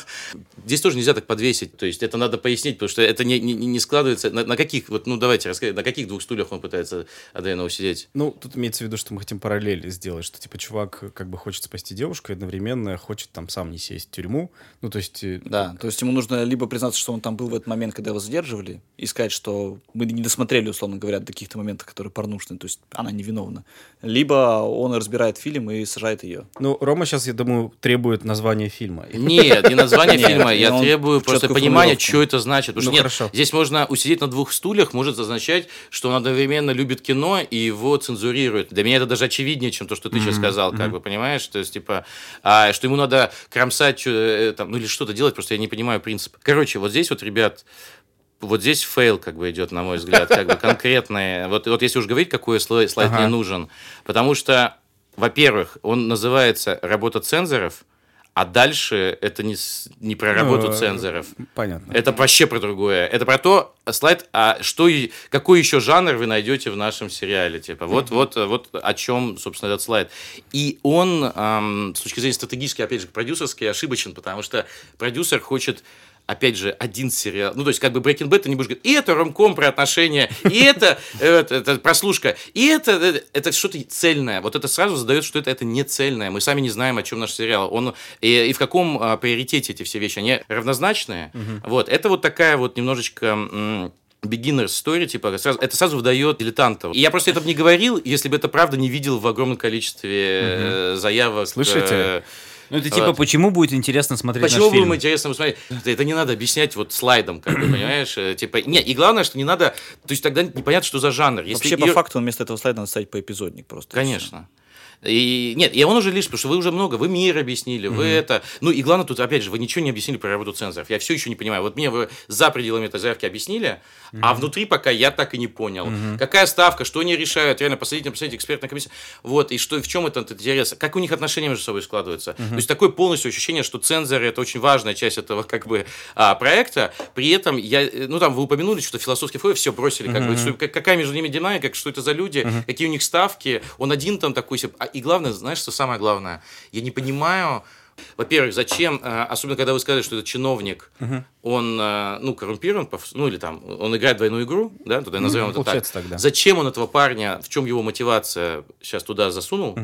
Здесь тоже нельзя так подвесить. То есть это надо пояснить, потому что это не, не, не складывается. На, на каких, вот, ну давайте расскажите, на каких двух стульях он пытается одновременно усидеть? Ну, тут имеется в виду, что мы хотим параллели сделать, что, типа, чувак как бы хочет спасти девушку и одновременно хочет там сам не сесть в тюрьму. Ну, то есть... э, Да, то есть ему нужно либо признаться, что он там был в этот момент, когда его задерживали, и сказать, что мы не досмотрели, условно говоря, до каких-то моментов, которые порнушные, то есть она невиновна. Либо он разбирает фильм и сажает ее. Ну, Рома сейчас, я думаю, требует названия фильма. Нет, не название фильма. Я требую просто понимания, что это значит. Потому что Ну, нет, хорошо. здесь можно усидеть на двух стульях, может означать, что он одновременно любит кино и его цензурирует. Для меня это даже очевиднее, чем то, что ты сейчас сказал, как бы, понимаешь? То есть, типа, а, что ему надо кромсать, чё, э, там, ну или что-то делать, просто я не понимаю принцип. Короче, вот здесь вот, ребят, вот здесь fail как бы идет, на мой взгляд, как бы конкретные. Вот, вот если уж говорить, какой слой- слайд Ага. мне нужен. Потому что, во-первых, он называется «Работа цензоров», а дальше это не, не про работу Ну, цензоров. Понятно. Это вообще про другое. Это про то, слайд, а что и какой еще жанр вы найдете в нашем сериале. Типа, вот, вот, вот о чем, собственно, этот слайд. И он, ам, с точки зрения стратегической, опять же, продюсерский, ошибочен, потому что продюсер хочет опять же, один сериал. Ну, то есть, как бы Breaking Bad, ты не будешь говорить, и это ромком про отношения, и это, э, это, это прослушка, и это, это, это что-то цельное. Вот это сразу задает, что это, это не цельное. Мы сами не знаем, о чем наш сериал. Он, и, и в каком а, приоритете эти все вещи. Они равнозначные. Вот. Это вот такая вот немножечко... beginner story, типа, сразу- это сразу выдает дилетантов. И я просто этого не говорил, если бы это правда не видел в огромном количестве э, заявок. Слышите? Ну, это типа, Вот. почему будет интересно смотреть Почему наш фильм? будем интересно посмотреть? Это, не надо объяснять вот слайдом, как бы, понимаешь? Э, Типа, нет, и главное, что не надо, то есть тогда непонятно, что за жанр. Если Вообще, по её- факту, вместо этого слайда надо ставить по эпизодник просто. Конечно. И нет, и он уже лишь, потому что вы уже много, вы мир объяснили, вы это. Ну и главное тут, опять же, вы ничего не объяснили про работу цензоров. Я все еще не понимаю. Вот мне вы за пределами этой заявки объяснили, а внутри пока я так и не понял. Какая ставка, что они решают, реально, посадить на посадить экспертная комиссия. Вот, и что, в чем этот интерес, как у них отношения между собой складываются. То есть такое полностью ощущение, что цензоры это очень важная часть этого как бы а, проекта. При этом я, э, ну там вы упомянули, что философский флоу все бросили, как бы, что- как- какая между ними динамика, что это за люди, какие у них ставки. Он один там такой себе. И главное, знаешь, что самое главное? Я не понимаю, во-первых, зачем, э, особенно когда вы сказали, что это чиновник, он, э, ну, коррумпирован, ну, или там, он играет двойную игру, да, туда назовем это так. получается так, да. Зачем он этого парня, в чем его мотивация сейчас туда засунул,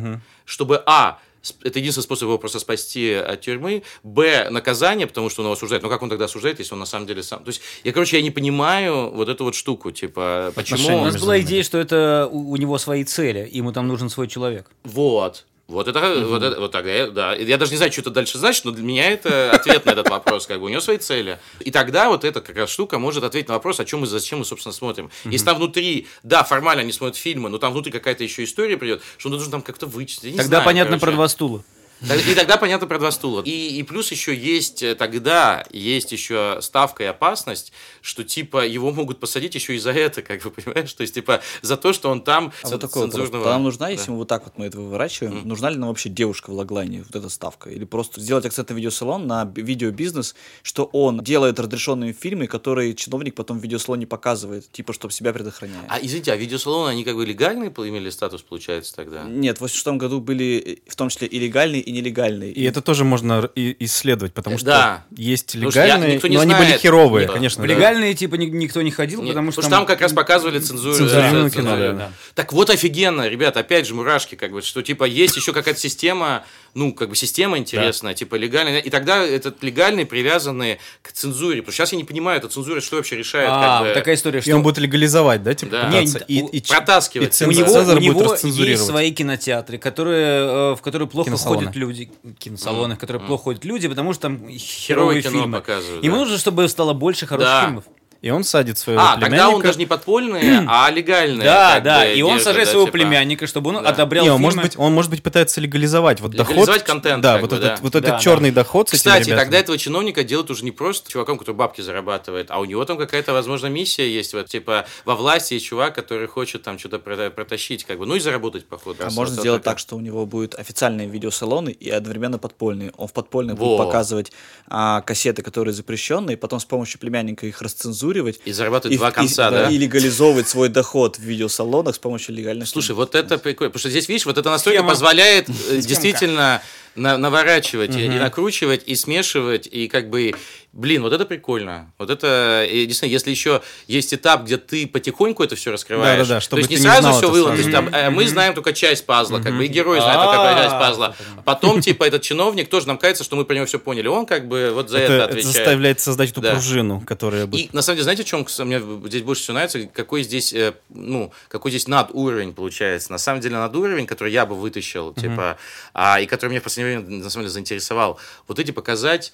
чтобы, а, это единственный способ его просто спасти от тюрьмы. Б. Наказание, потому что он его осуждает. Ну, как он тогда осуждает, если он на самом деле сам... То есть, я, короче, я не понимаю вот эту вот штуку. Типа, У почему... Отношения нас была идея, что это у, у него свои цели, ему там нужен свой человек. Вот. Вот это, вот это, вот тогда, я- да. Я даже не знаю, что это дальше значит, но для меня это ответ на этот вопрос, как бы у него свои цели. И тогда вот эта как раз штука может ответить на вопрос, о чем мы, зачем мы, собственно, смотрим. Если там внутри, да, формально они смотрят фильмы, но там внутри какая-то еще история придет, что должен там как-то вычислить. Тогда знаю, понятно короче. про два стула. И тогда понятно про два стула. И, и плюс еще есть э, тогда есть еще ставка и опасность, что типа его могут посадить еще и за это, как вы понимаешь, то есть типа за то, что он там А вот такой цензурного- Нам нужна, Да. если мы вот так вот мы это выворачиваем, нужна ли нам вообще девушка в лаглайне, вот эта ставка? Или просто сделать акцентный видеосалон на би- видеобизнес, что он делает разрешенные фильмы, которые чиновник потом в видеосалоне показывает, типа, чтобы себя предохраняет. А извините, а видеосалоны, они как бы легальные имели статус, получается, тогда? Нет, в 86 году были э, в том числе и легальные, и нелегальные. И это тоже можно и- исследовать, потому Э, что да. есть Потому что я- легальные, не но они были знает. херовые, Да. конечно. В да. легальные типа ни- никто не ходил, Нет, потому что там как раз показывали цензуру. Цензурное да, кино, цензуру. да. Так вот офигенно, ребят, опять же мурашки, как бы, что типа есть еще какая-то система, ну, как бы система интересная, типа легальная, и тогда этот легальный привязанный к цензуре, потому что сейчас я не понимаю, эта цензура что вообще решает, А, как бы, такая история, И что он будет легализовать, да, типа, Да. Не, и, и, протаскивать. и ценз- у него, у него есть свои кинотеатры, которые, э, в которые плохо Киносалоны. ходят люди, киносалоны, в которые плохо ходят люди, потому что там херовые кино фильмы. показывают, Ему да. нужно, чтобы стало больше хороших Да. фильмов. И он садит своего А, племянника. тогда он даже не подпольный, а легальный. Да, да, бы, и он держит, сажает да, своего типа. племянника, чтобы он Да. одобрял Не, он, фильмы. может быть, он, может быть, пытается легализовать вот доход. Легализовать контент, Да, вот бы, этот, да. вот Да, этот да. черный доход с этими Кстати, тогда этого чиновника делают уже не просто чуваком, который бабки зарабатывает, а у него там какая-то, возможно, миссия есть. Вот, типа, во власти есть чувак, который хочет там что-то про- протащить, как бы, ну и заработать, походу. А можно сделать так, что у него будут официальные видеосалоны и одновременно подпольные. Он в подпольных будет показывать а, кассеты, которые запрещенные, и потом с помощью племянника их расцензуривать. И зарабатывать и, два и- конца, да? И легализовывать свой доход в видеосалонах с помощью легальных Слушай, вот это прикольно, потому что здесь, видишь, вот это настолько Схема. позволяет э, действительно на- наворачивать и, и накручивать, и смешивать, и как бы, блин, вот это прикольно. Вот это, и действительно, если еще есть этап, где ты потихоньку это все раскрываешь, Да-да-да, чтобы то есть не не сразу знал все выло, то есть там, э, мы знаем только часть пазла, как бы, и герой знает только А, часть пазла. Потом, типа, этот чиновник тоже нам кажется, что мы про него все поняли, он как бы вот за это, это, это отвечает. заставляет создать эту Да. пружину, которая бы... И на самом деле, знаете, в чем мне здесь больше всего нравится? Какой здесь, э, ну, какой здесь надуровень получается? На самом деле надуровень, который я бы вытащил, типа, а, и который меня в последнее время, на самом деле, заинтересовал. Вот эти показать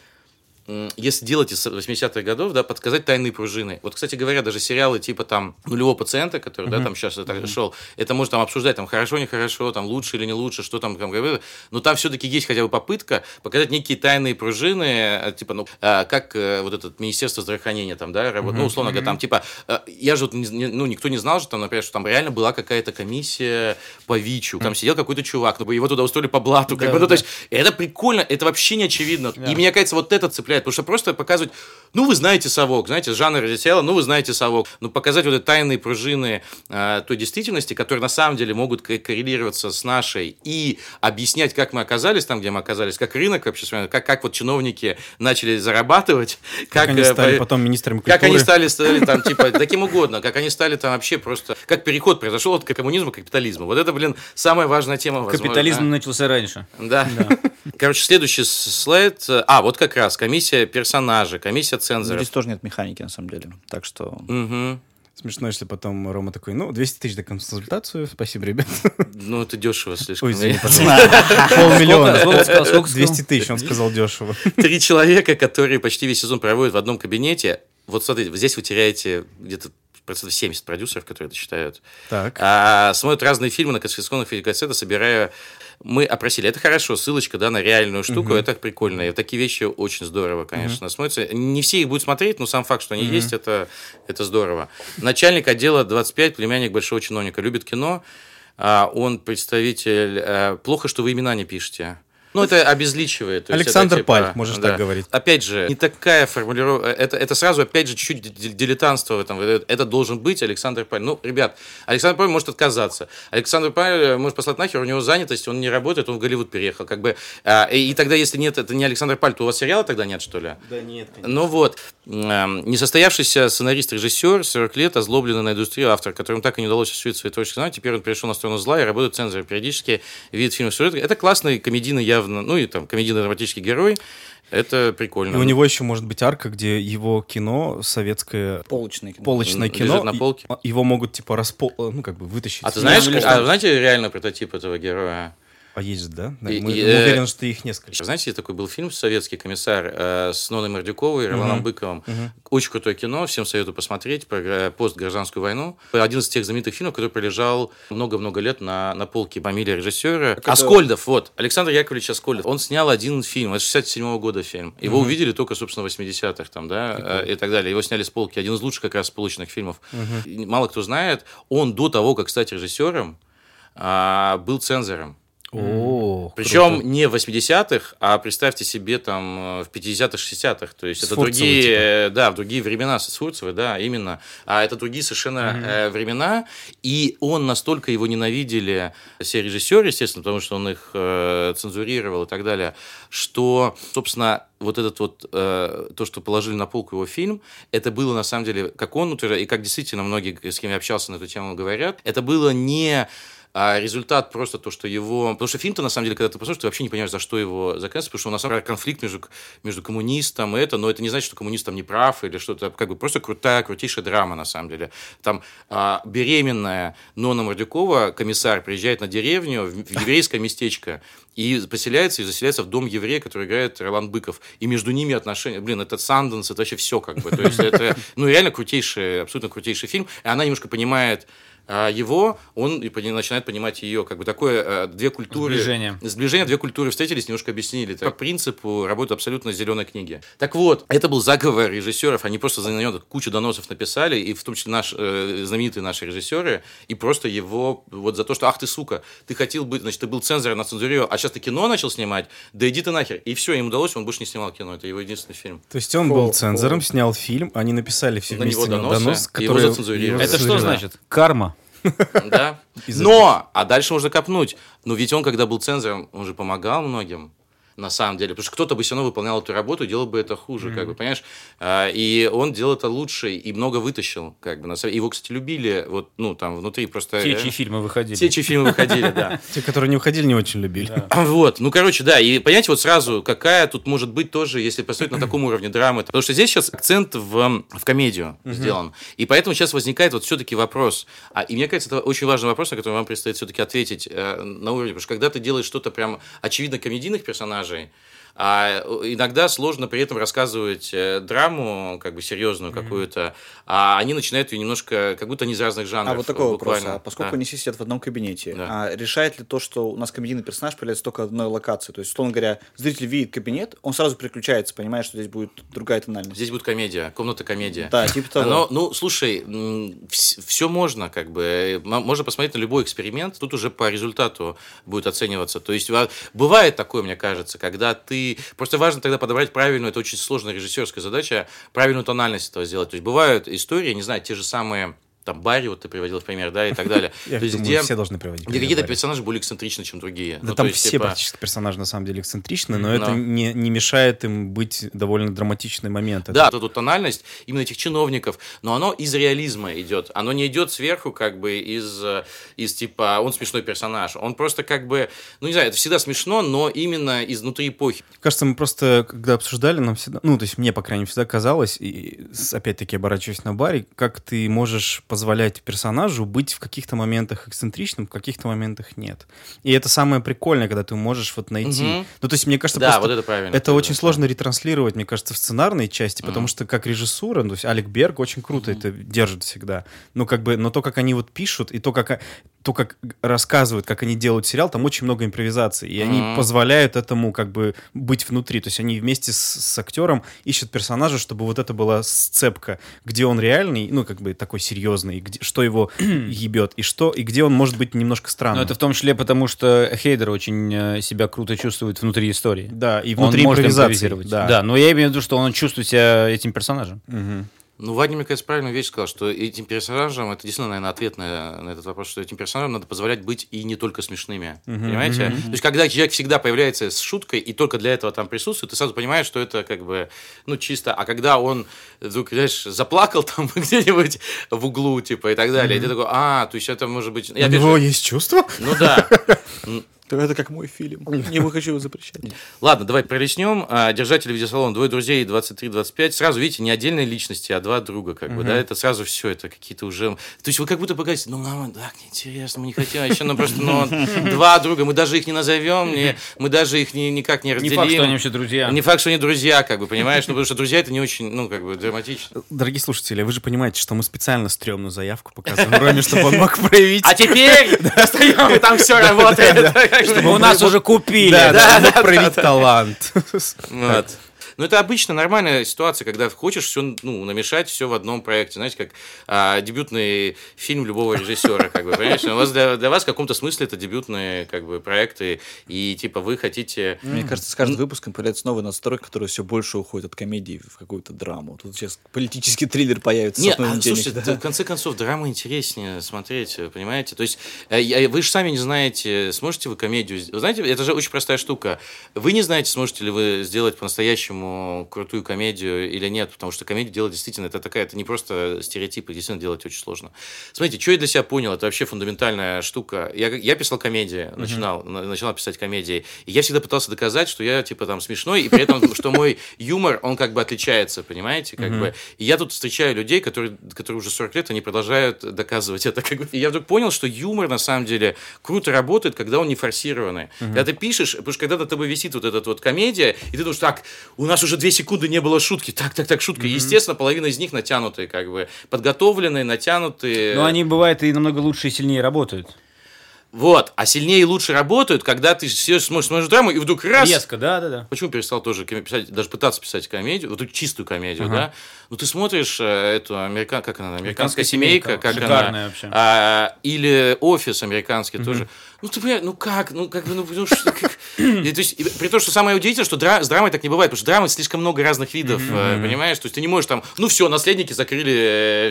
если делать из 80-х годов, да, подсказать тайные пружины. Вот, кстати говоря, даже сериалы типа там нулевого пациента, который, да, там сейчас это шел, это можно там обсуждать, там хорошо, нехорошо, там лучше или не лучше, что там, там, но там все-таки есть хотя бы попытка показать некие тайные пружины, э, типа, ну, э, как э, вот этот Министерство здравоохранения там, да, работает, ну, условно говоря, там, типа, э, я же вот, ну, никто не знал же, там, например, что там реально была какая-то комиссия по ВИЧу, там сидел какой-то чувак, ну, его туда устроили по блату, как бы, ну, то есть, это прикольно, это вообще не очевидно, и мне кажется, вот это цепляет, потому что просто показывать, ну, вы знаете совок, знаете, жанр сериала, ну, вы знаете совок, ну, показать вот эти тайные пружины э, той действительности, которые на самом деле могут ко- коррелироваться с нашей, и объяснять, как мы оказались там, где мы оказались, как рынок вообще, как, как вот чиновники начали зарабатывать, как, Как они э, стали по- потом министрами культуры. как они стали, стали там, типа, таким угодно, как они стали там вообще просто, как переход произошел от коммунизма к капитализму. Вот это, блин, самая важная тема. возможно. Капитализм начался раньше. Да. Короче, следующий слайд. А, вот как раз комиссия персонажей, комиссия цензоров. Здесь тоже нет механики, на самом деле. Так что... Мгм. Смешно, если потом Рома такой, ну, 200 тысяч за консультацию, спасибо, ребят. Ну, это дешево слишком. Ой, извини. Полмиллиона. Сколько сказал, сколько сказал? 200 тысяч, он сказал дешево. Три человека, которые почти весь сезон проводят в одном кабинете. Вот смотрите, здесь вы теряете где-то процентов 70 продюсеров, которые это читают. Так. А, смотрят разные фильмы на конфискованных видеокассетах, собирая... Мы опросили. Это хорошо, ссылочка да, на реальную штуку, это прикольно. И такие вещи очень здорово, конечно, смотрятся. Не все их будут смотреть, но сам факт, что они есть, это, это здорово. Начальник отдела 25, племянник большого чиновника, любит кино. А, он представитель... а, Плохо, что вы имена не пишете. Ну, это обезличивает. Александр это, типа, Паль, можешь так говорить. Опять же, не такая формулировка. Это, это сразу, опять же, чуть-чуть ди- дилетантство в этом. Это должен быть Александр Паль. Ну, ребят, Александр Паль может отказаться. Александр Паль э, может послать нахер, у него занятость, он не работает, он в Голливуд переехал. Как бы, а, и, и тогда, если нет, это не Александр Паль, то у вас сериала тогда нет, что ли? Да нет, Ну вот, эм, несостоявшийся сценарист-режиссер, 40 лет, озлобленный на индустрию автор, которому так и не удалось осуществить свои творческие знания, теперь он перешел на сторону зла и работает цензором. Периодически видит фильмы сюжет. Это классный комедийный явно, ну и там комедийно-драматический герой. Это прикольно. И у него еще может быть арка, где его кино, советское Полочный кино. полочное Лежит кино, на и- полке. его могут типа распол... ну как бы вытащить. А ты знаешь, или а знаете реально прототип этого героя? А есть да? Да, И- Мы, и, мы э, уверены, что их несколько. Знаете, такой был фильм «Советский комиссар» э, с Ноной Мордюковой и Роланом Быковым. Очень крутое кино, всем советую посмотреть про гра- постгражданскую войну. Один из тех знаменитых фильмов, который пролежал много-много лет на, на полке фамилия режиссера. Аскольдов, вот, Александр Яковлевич Аскольдов. Он снял один фильм, это 67 года фильм. Его увидели только, собственно, в 80-х там, да, э, и так далее. Его сняли с полки. Один из лучших как раз полученных фильмов. И Мало кто знает, он до того, как стать режиссером, а, был цензором. О, Причем не в 80-х, а представьте себе там э, в 50-х, 60-х. То есть С это Фурцевой, другие, типа. э, да, в другие времена с Фурцевой, да, именно. А это другие совершенно э, времена. И он настолько его ненавидели, все режиссеры, естественно, потому что он их э, цензурировал и так далее, что, собственно, вот этот вот, э, то, что положили на полку его фильм, это было на самом деле, как он утверждает, и как действительно многие, с кем я общался на эту тему, говорят, это было не а результат просто то, что его... Потому что фильм-то, на самом деле, когда ты посмотришь, ты вообще не понимаешь, за что его заказывать, потому что у нас самом конфликт между, между коммунистом и это, но это не значит, что коммунист там не прав или что-то, как бы просто крутая, крутейшая драма, на самом деле. Там а, беременная Нона Мордюкова, комиссар, приезжает на деревню, в, в еврейское местечко, и поселяется, и заселяется в дом еврея, который играет Ролан Быков. И между ними отношения... Блин, это Санденс, это вообще все как бы. То есть это, ну, реально крутейший, абсолютно крутейший фильм. И она немножко понимает его, он и начинает понимать ее. Как бы такое, э, две культуры... Сближение. Сближение, две культуры встретились, немножко объяснили. По принципу работают абсолютно зеленой книги. Так вот, это был заговор режиссеров. Они просто за него кучу доносов написали, и в том числе наш, э, знаменитые наши режиссеры, и просто его вот за то, что, ах ты, сука, ты хотел быть, значит, ты был цензором на цензурировал, а сейчас ты кино начал снимать, да иди ты нахер. И все, им удалось, он больше не снимал кино. Это его единственный фильм. То есть он был цензором, снял фильм, они написали все На вместе него доносы, донос, и его который... зацензурировали. Это что значит? Карма. Да. Но, а дальше можно копнуть. Но ведь он, когда был цензором, он же помогал многим. На самом деле, потому что кто-то бы все равно выполнял эту работу и делал бы это хуже, как бы, понимаешь? А, И он делал это лучше и много вытащил, как бы. на самом- Его, кстати, любили, вот, ну, там, внутри просто... Те, э, чьи фильмы выходили. Те, чьи фильмы выходили, да. Те, которые не уходили, не очень любили. Вот, ну, короче, да, и понимаете, вот сразу, какая тут может быть тоже, если посмотреть на таком уровне драмы, потому что здесь сейчас акцент в, в комедию сделан, и поэтому сейчас возникает вот все-таки вопрос, а, и мне кажется, это очень важный вопрос, на который вам предстоит все-таки ответить э, на уровне, потому что когда ты делаешь что-то прям очевидно комедийных персонажей, marzeń. А иногда сложно при этом рассказывать э, драму, как бы серьезную какую-то, а они начинают ее немножко, как будто они из разных жанров. А вот такой вопрос. буквально. А поскольку Да. они все сидят в одном кабинете, Да. а решает ли то, что у нас комедийный персонаж появляется только в одной локации? То есть, условно говоря, зритель видит кабинет, он сразу переключается, понимает, что здесь будет другая тональность. Здесь будет комедия, комната комедия. Да, типа того. Но, ну, слушай, все можно, как бы, м- можно посмотреть на любой эксперимент, тут уже по результату будет оцениваться. То есть ва- бывает такое, мне кажется, когда ты... Просто важно тогда подобрать правильную, это очень сложная режиссерская задача, правильную тональность этого сделать. То есть бывают истории, не знаю, те же самые там Барри, вот ты приводил в пример, да, и так далее. Я То есть, думаю, где, все должны приводить. где какие-то Барри. персонажи более эксцентричны, чем другие. Да Ну, там есть, все типа, практически персонажи на самом деле эксцентричны, но Но. это не, не мешает им быть довольно драматичные моменты. Да, вот эту тональность именно этих чиновников, но оно из реализма идет. Оно не идет сверху, как бы из, из типа, он смешной персонаж. Он просто как бы, ну не знаю, это всегда смешно, но именно изнутри эпохи. Кажется, мы просто, когда обсуждали, нам всегда, ну, то есть мне, по крайней мере, всегда казалось, и опять-таки оборачиваясь на Барри, как ты можешь позволять персонажу быть в каких-то моментах эксцентричным, в каких-то моментах нет. И это самое прикольное, когда ты можешь вот найти. Мгм. Ну, то есть, мне кажется, Да, просто вот это правильно. это Да, очень да. сложно ретранслировать, мне кажется, в сценарной части, потому что как режиссура, ну, то есть Алек Берг очень круто это держит всегда. Ну, как бы, но то, как они вот пишут, и то, как, то, как рассказывают, как они делают сериал, там очень много импровизации, и они Мгм. позволяют этому как бы быть внутри. То есть они вместе с, с актером ищут персонажа, чтобы вот это была сцепка, где он реальный, ну, как бы такой серьезный, где, что его ебет, и что, и где он может быть немножко странным. Но это в том числе потому, что Хейдер очень э, себя круто чувствует внутри истории. Да, и Он внутри может импровизации. импровизировать. Да. Да. но я имею в виду, что он чувствует себя этим персонажем. Мгм. Ну, Вадим, мне кажется, правильную вещь сказал, что этим персонажам, это действительно, наверное, ответ на, на этот вопрос, что этим персонажам надо позволять быть и не только смешными. Понимаете? То есть, когда человек всегда появляется с шуткой и только для этого там присутствует, ты сразу понимаешь, что это как бы, ну, чисто. А когда он вдруг, знаешь, заплакал там где-нибудь в углу, типа, и так далее, и ты такой, а, то есть это может быть... У него же, есть чувства? ну да. Это как мой фильм. Не хочу его запрещать. Ладно, давай пролеснем. А, Держатели видеосалона, двое друзей, 23-25. Сразу, видите, не отдельные личности, а два друга, как бы, да, это сразу все, это какие-то уже... То есть вы как будто погаете, ну, нам так неинтересно, мы не хотим, а еще, ну, просто, ну, два друга, мы даже их не назовем, не- мы даже их ни- никак не Не разделим. факт, что они вообще друзья. Не факт, что они друзья, как бы, понимаешь? Ну, потому что друзья это не очень, ну, как бы, драматично. Дорогие слушатели, вы же понимаете, что мы специально стрёмную заявку показываем Роме, чтобы он мог проявить... А теперь достаем, и там все работает. У нас уже купили. Да, да, мог проявить талант. Вот. Ну, это обычно нормальная ситуация, когда хочешь все, ну, намешать все в одном проекте. Знаете, как а, дебютный фильм любого режиссера, как бы, понимаешь? У вас для, для вас в каком-то смысле это дебютные, как бы, проекты, и, типа, вы хотите... Мне кажется, с каждым выпуском появляется новый настрой, который все больше уходит от комедии в какую-то драму. Тут сейчас политический триллер появится. Нет, а, слушайте, да. в конце концов, драма интереснее смотреть, понимаете? То есть, э, вы же сами не знаете, сможете вы комедию... Вы знаете, это же очень простая штука. Вы не знаете, сможете ли вы сделать по-настоящему крутую комедию или нет, потому что комедию делать действительно, это такая, это не просто стереотипы, действительно делать очень сложно. Смотрите, что я для себя понял, это вообще фундаментальная штука. Я, я писал комедии, начинал, на- начинал писать комедии, и я всегда пытался доказать, что я, типа, там, смешной, и при этом, что мой юмор, он как бы отличается, понимаете, как бы. И я тут встречаю людей, которые, которые уже 40 лет, они продолжают доказывать это. Как бы. И я вдруг понял, что юмор, на самом деле, круто работает, когда он не форсированный. Когда ты пишешь, потому что когда на тобой висит вот эта вот комедия, и ты думаешь, так, у нас уже две секунды не было шутки, так, так, так, шутка. И, Естественно, половина из них натянутые, как бы, подготовленные, натянутые. Но они, бывает, и намного лучше и сильнее работают. Вот, а сильнее и лучше работают, когда ты все смотришь, смотришь драму, и вдруг раз... Резко, да, да, да. Почему перестал тоже писать, даже пытаться писать комедию, вот эту чистую комедию, да? Ну, ты смотришь э, эту американ... как она, американская «Американская семейка, семейка». как Шикарная она, вообще. а, или офис американский тоже. Ну, ты понимаешь, ну как, ну как бы, ну, потому что, как- И, то есть, и при том, что самое удивительное, что дра- с драмой так не бывает, потому что драмы слишком много разных видов, э, понимаешь? То есть ты не можешь там, ну все, наследники закрыли,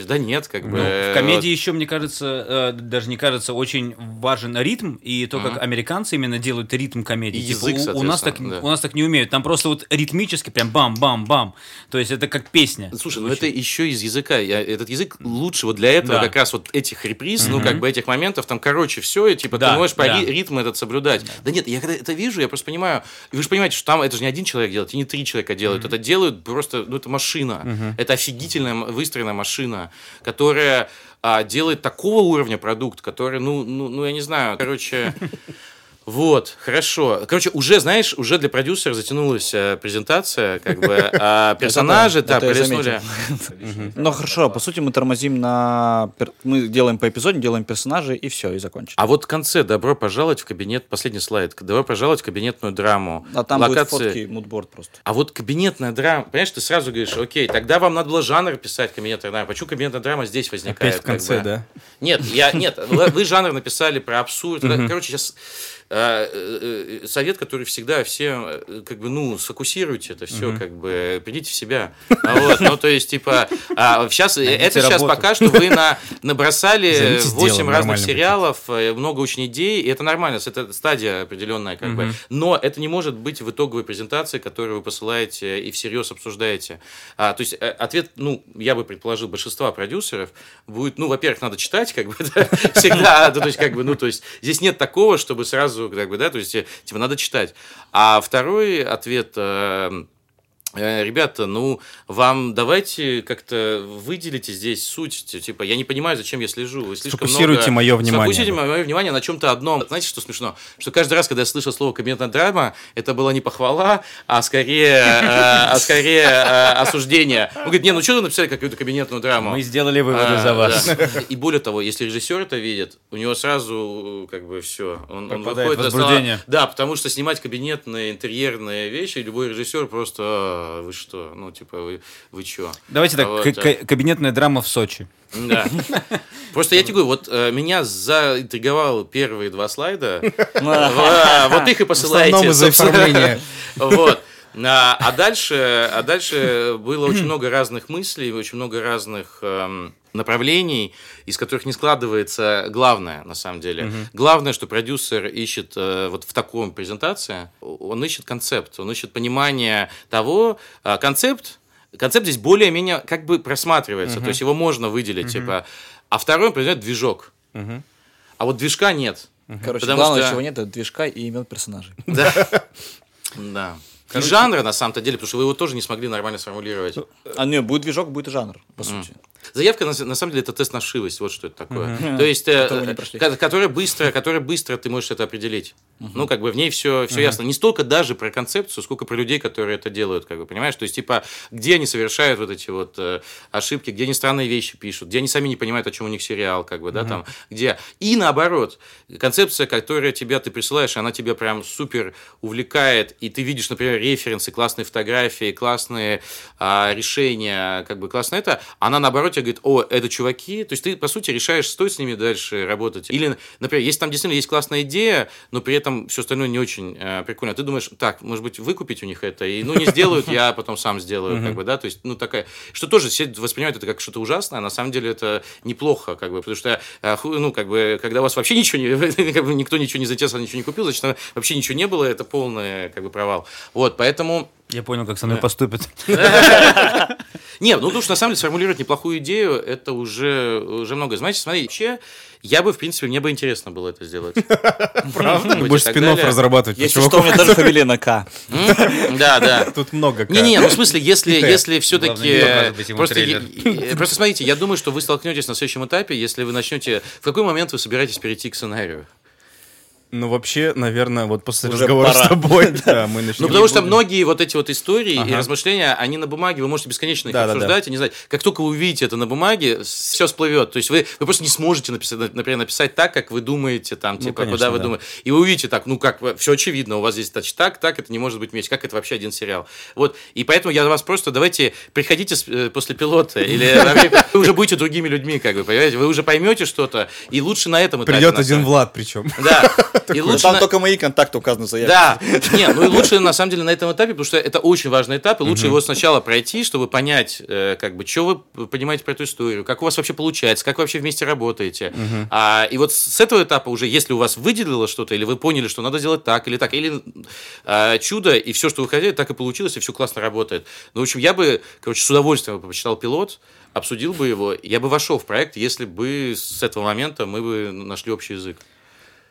э, да нет, как бы. Ну, э, в комедии еще, мне кажется, э, даже не кажется, очень важен ритм, и то, как американцы именно делают ритм комедии. И Типа, язык, у, у нас так, да. у нас так не умеют. Там просто вот ритмически прям бам-бам-бам. То есть это как песня. Слушай, ну это еще из языка. Я, этот язык лучше вот для этого, Да. как раз вот этих реприз, ну, как бы этих моментов, там, короче, все, и типа Да, ты можешь по да. ри- ритм этот соблюдать. Да. нет, я когда это вижу, я просто понимаю, вы же понимаете, что там это же не один человек делает, и не три человека делают, это делают просто, ну, это машина. Это офигительная выстроенная машина, которая а, делает такого уровня продукт, который, ну, ну, ну, я не знаю, короче... Вот, хорошо. Короче, уже, знаешь, уже для продюсера затянулась э, презентация, как бы, а персонажи, да, пролистнули. Ну хорошо, по сути мы тормозим на... Мы делаем по эпизоду, делаем персонажей, и все, и закончим. А вот в конце «Добро пожаловать в кабинет», последний слайд, «Добро пожаловать в кабинетную драму». А там будет фотки, мудборд просто. А вот кабинетная драма, понимаешь, ты сразу говоришь, окей, тогда вам надо было жанр писать кабинетная драма. Почему кабинетная драма здесь возникает? Опять в конце, да? Нет, я, нет, вы жанр написали про абсурд. Короче, сейчас совет, который всегда все, э, как бы, ну, сфокусируйте это все, как бы, придите в себя. А Вот, ну, то есть, типа, сейчас, это сейчас работу. пока что вы на, набросали Займитесь 8 делом разных сериалов, э, много очень идей, и это нормально, это стадия определенная, как бы. Но это не может быть в итоговой презентации, которую вы посылаете и всерьез обсуждаете. А, то есть э, ответ, ну, я бы предположил, большинства продюсеров будет, ну, во-первых, надо читать, как бы, да, всегда, да, то есть, как бы, ну, то есть, здесь нет такого, чтобы сразу, как бы, да, то есть, э, типа, надо читать. А второй ответ, э, Ребята, ну, вам давайте как-то выделите здесь суть. Типа, я не понимаю, зачем я слежу. Вы слишком Сфокусируйте много- моё внимание. Сфокусируйте мое внимание на чем-то одном. Знаете, что смешно? Что каждый раз, когда я слышал слово кабинетная драма, это была не похвала, а скорее, э, а скорее э, осуждение. Он говорит, не, ну что вы написали какую-то кабинетную драму? Мы сделали выводы А, за вас. И более того, если режиссер это видит, у него сразу как бы все. Он, он выходит Да, потому что снимать кабинетные, интерьерные вещи, любой режиссер просто, «А, вы что, ну типа вы, вы чё? Давайте так, Вот, к- да. к- кабинетная драма в Сочи. Да. Просто я тебе говорю, вот э, меня заинтриговал первые два слайда. А, Вот их и посылайте. основном из-за собственно. оформления. Вот. А, а дальше, а дальше было очень много разных мыслей, очень много разных эм, направлений, из которых не складывается главное, на самом деле. Главное, что продюсер ищет э, вот в таком презентации, он ищет концепт, он ищет понимание того, а, концепт, концепт здесь более-менее как бы просматривается, то есть его можно выделить, типа. А второй, например, движок. А вот движка нет. Короче, Потому главное, что- чего нет, это движка и имен персонажей. Да. Да. И жанра, на самом-то деле, потому что вы его тоже не смогли нормально сформулировать. А не, будет движок, будет и жанр, по сути. Заявка, на, на самом деле, это тест на вшивость, вот что это такое. То есть, э, ко- которая быстро, которая быстро ты можешь это определить. Ну, как бы в ней все, все ясно. Не столько даже про концепцию, сколько про людей, которые это делают, как бы, понимаешь? То есть, типа, где они совершают вот эти вот э, ошибки, где они странные вещи пишут, где они сами не понимают, о чем у них сериал, как бы, да, там, где. И наоборот, концепция, которая тебя ты присылаешь, она тебя прям супер увлекает, и ты видишь, например, референсы, классные фотографии, классные а, решения, как бы классно это, она наоборот тебе говорит, о, это чуваки, то есть ты, по сути, решаешь, стоит с ними дальше работать. Или, например, если там действительно есть классная идея, но при этом все остальное не очень э, прикольно, ты думаешь, так, может быть, выкупить у них это, и, ну, не сделают, я потом сам сделаю, как бы, да, то есть, ну, такая, что тоже все воспринимают это как что-то ужасное, а на самом деле это неплохо, как бы, потому что, э, ну, как бы, когда у вас вообще ничего не, как бы, никто ничего не заинтересован, ничего не купил, значит, вообще ничего не было, это полный, как бы, провал. Вот, поэтому... Я понял, как со мной поступят. Не, ну, потому что на самом деле сформулировать неплохую идею, это уже, уже много. Знаете, смотри, вообще, я бы, в принципе, мне бы интересно было это сделать. Правда? Будешь спин разрабатывать. Если что, у меня даже фамилия на К. Да, да. Тут много. Не-не, ну в смысле, если, если все-таки... Просто, просто смотрите, я думаю, что вы столкнетесь на следующем этапе, если вы начнете... В какой момент вы собираетесь перейти к сценарию? Ну, вообще, наверное, вот после Уже разговора пора. с тобой, да, мы начнем. Ну, потому что многие вот эти вот истории и размышления, они на бумаге, вы можете бесконечно их Да, да, да. обсуждать, и не знать. Как только вы увидите это на бумаге, все всплывет. То есть вы, вы просто не сможете, написать, например, написать так, как вы думаете, там, типа, конечно, куда вы да. думаете. И вы увидите так, ну, как, все очевидно, у вас здесь значит, так, так, это не может быть вместе. Как это вообще один сериал? Вот, и поэтому я вас просто, давайте, приходите э, после пилота, или время- вы уже будете другими людьми, как бы, понимаете? Вы уже поймете что-то, и лучше на этом этапе. Придет один Влад причем. Да, и Ну, лучше там на- только мои контакты указаны в заявке. да, не, ну и лучше на самом деле на этом этапе, потому что это очень важный этап, и лучше его сначала пройти, чтобы понять, э, как бы, что вы понимаете про эту историю, как у вас вообще получается, как вы вообще вместе работаете. А, и вот с этого этапа уже, если у вас выделило что-то, или вы поняли, что надо делать так или так, или а, чудо, и все, что вы хотели, так и получилось, и все классно работает. Ну, в общем, я бы, короче, с удовольствием почитал пилот, обсудил бы его, я бы вошел в проект, если бы с этого момента мы бы нашли общий язык.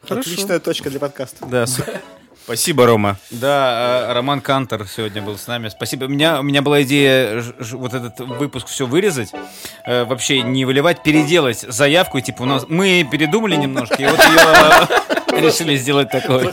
Отличная точка для подкаста. Да, Спасибо, Рома. Да, э, Роман Кантор сегодня был с нами. Спасибо. У меня, у меня была идея ж- ж- вот этот выпуск все вырезать, э, вообще не выливать, переделать заявку. и, Типа у нас мы передумали немножко, и вот ее решили сделать такой.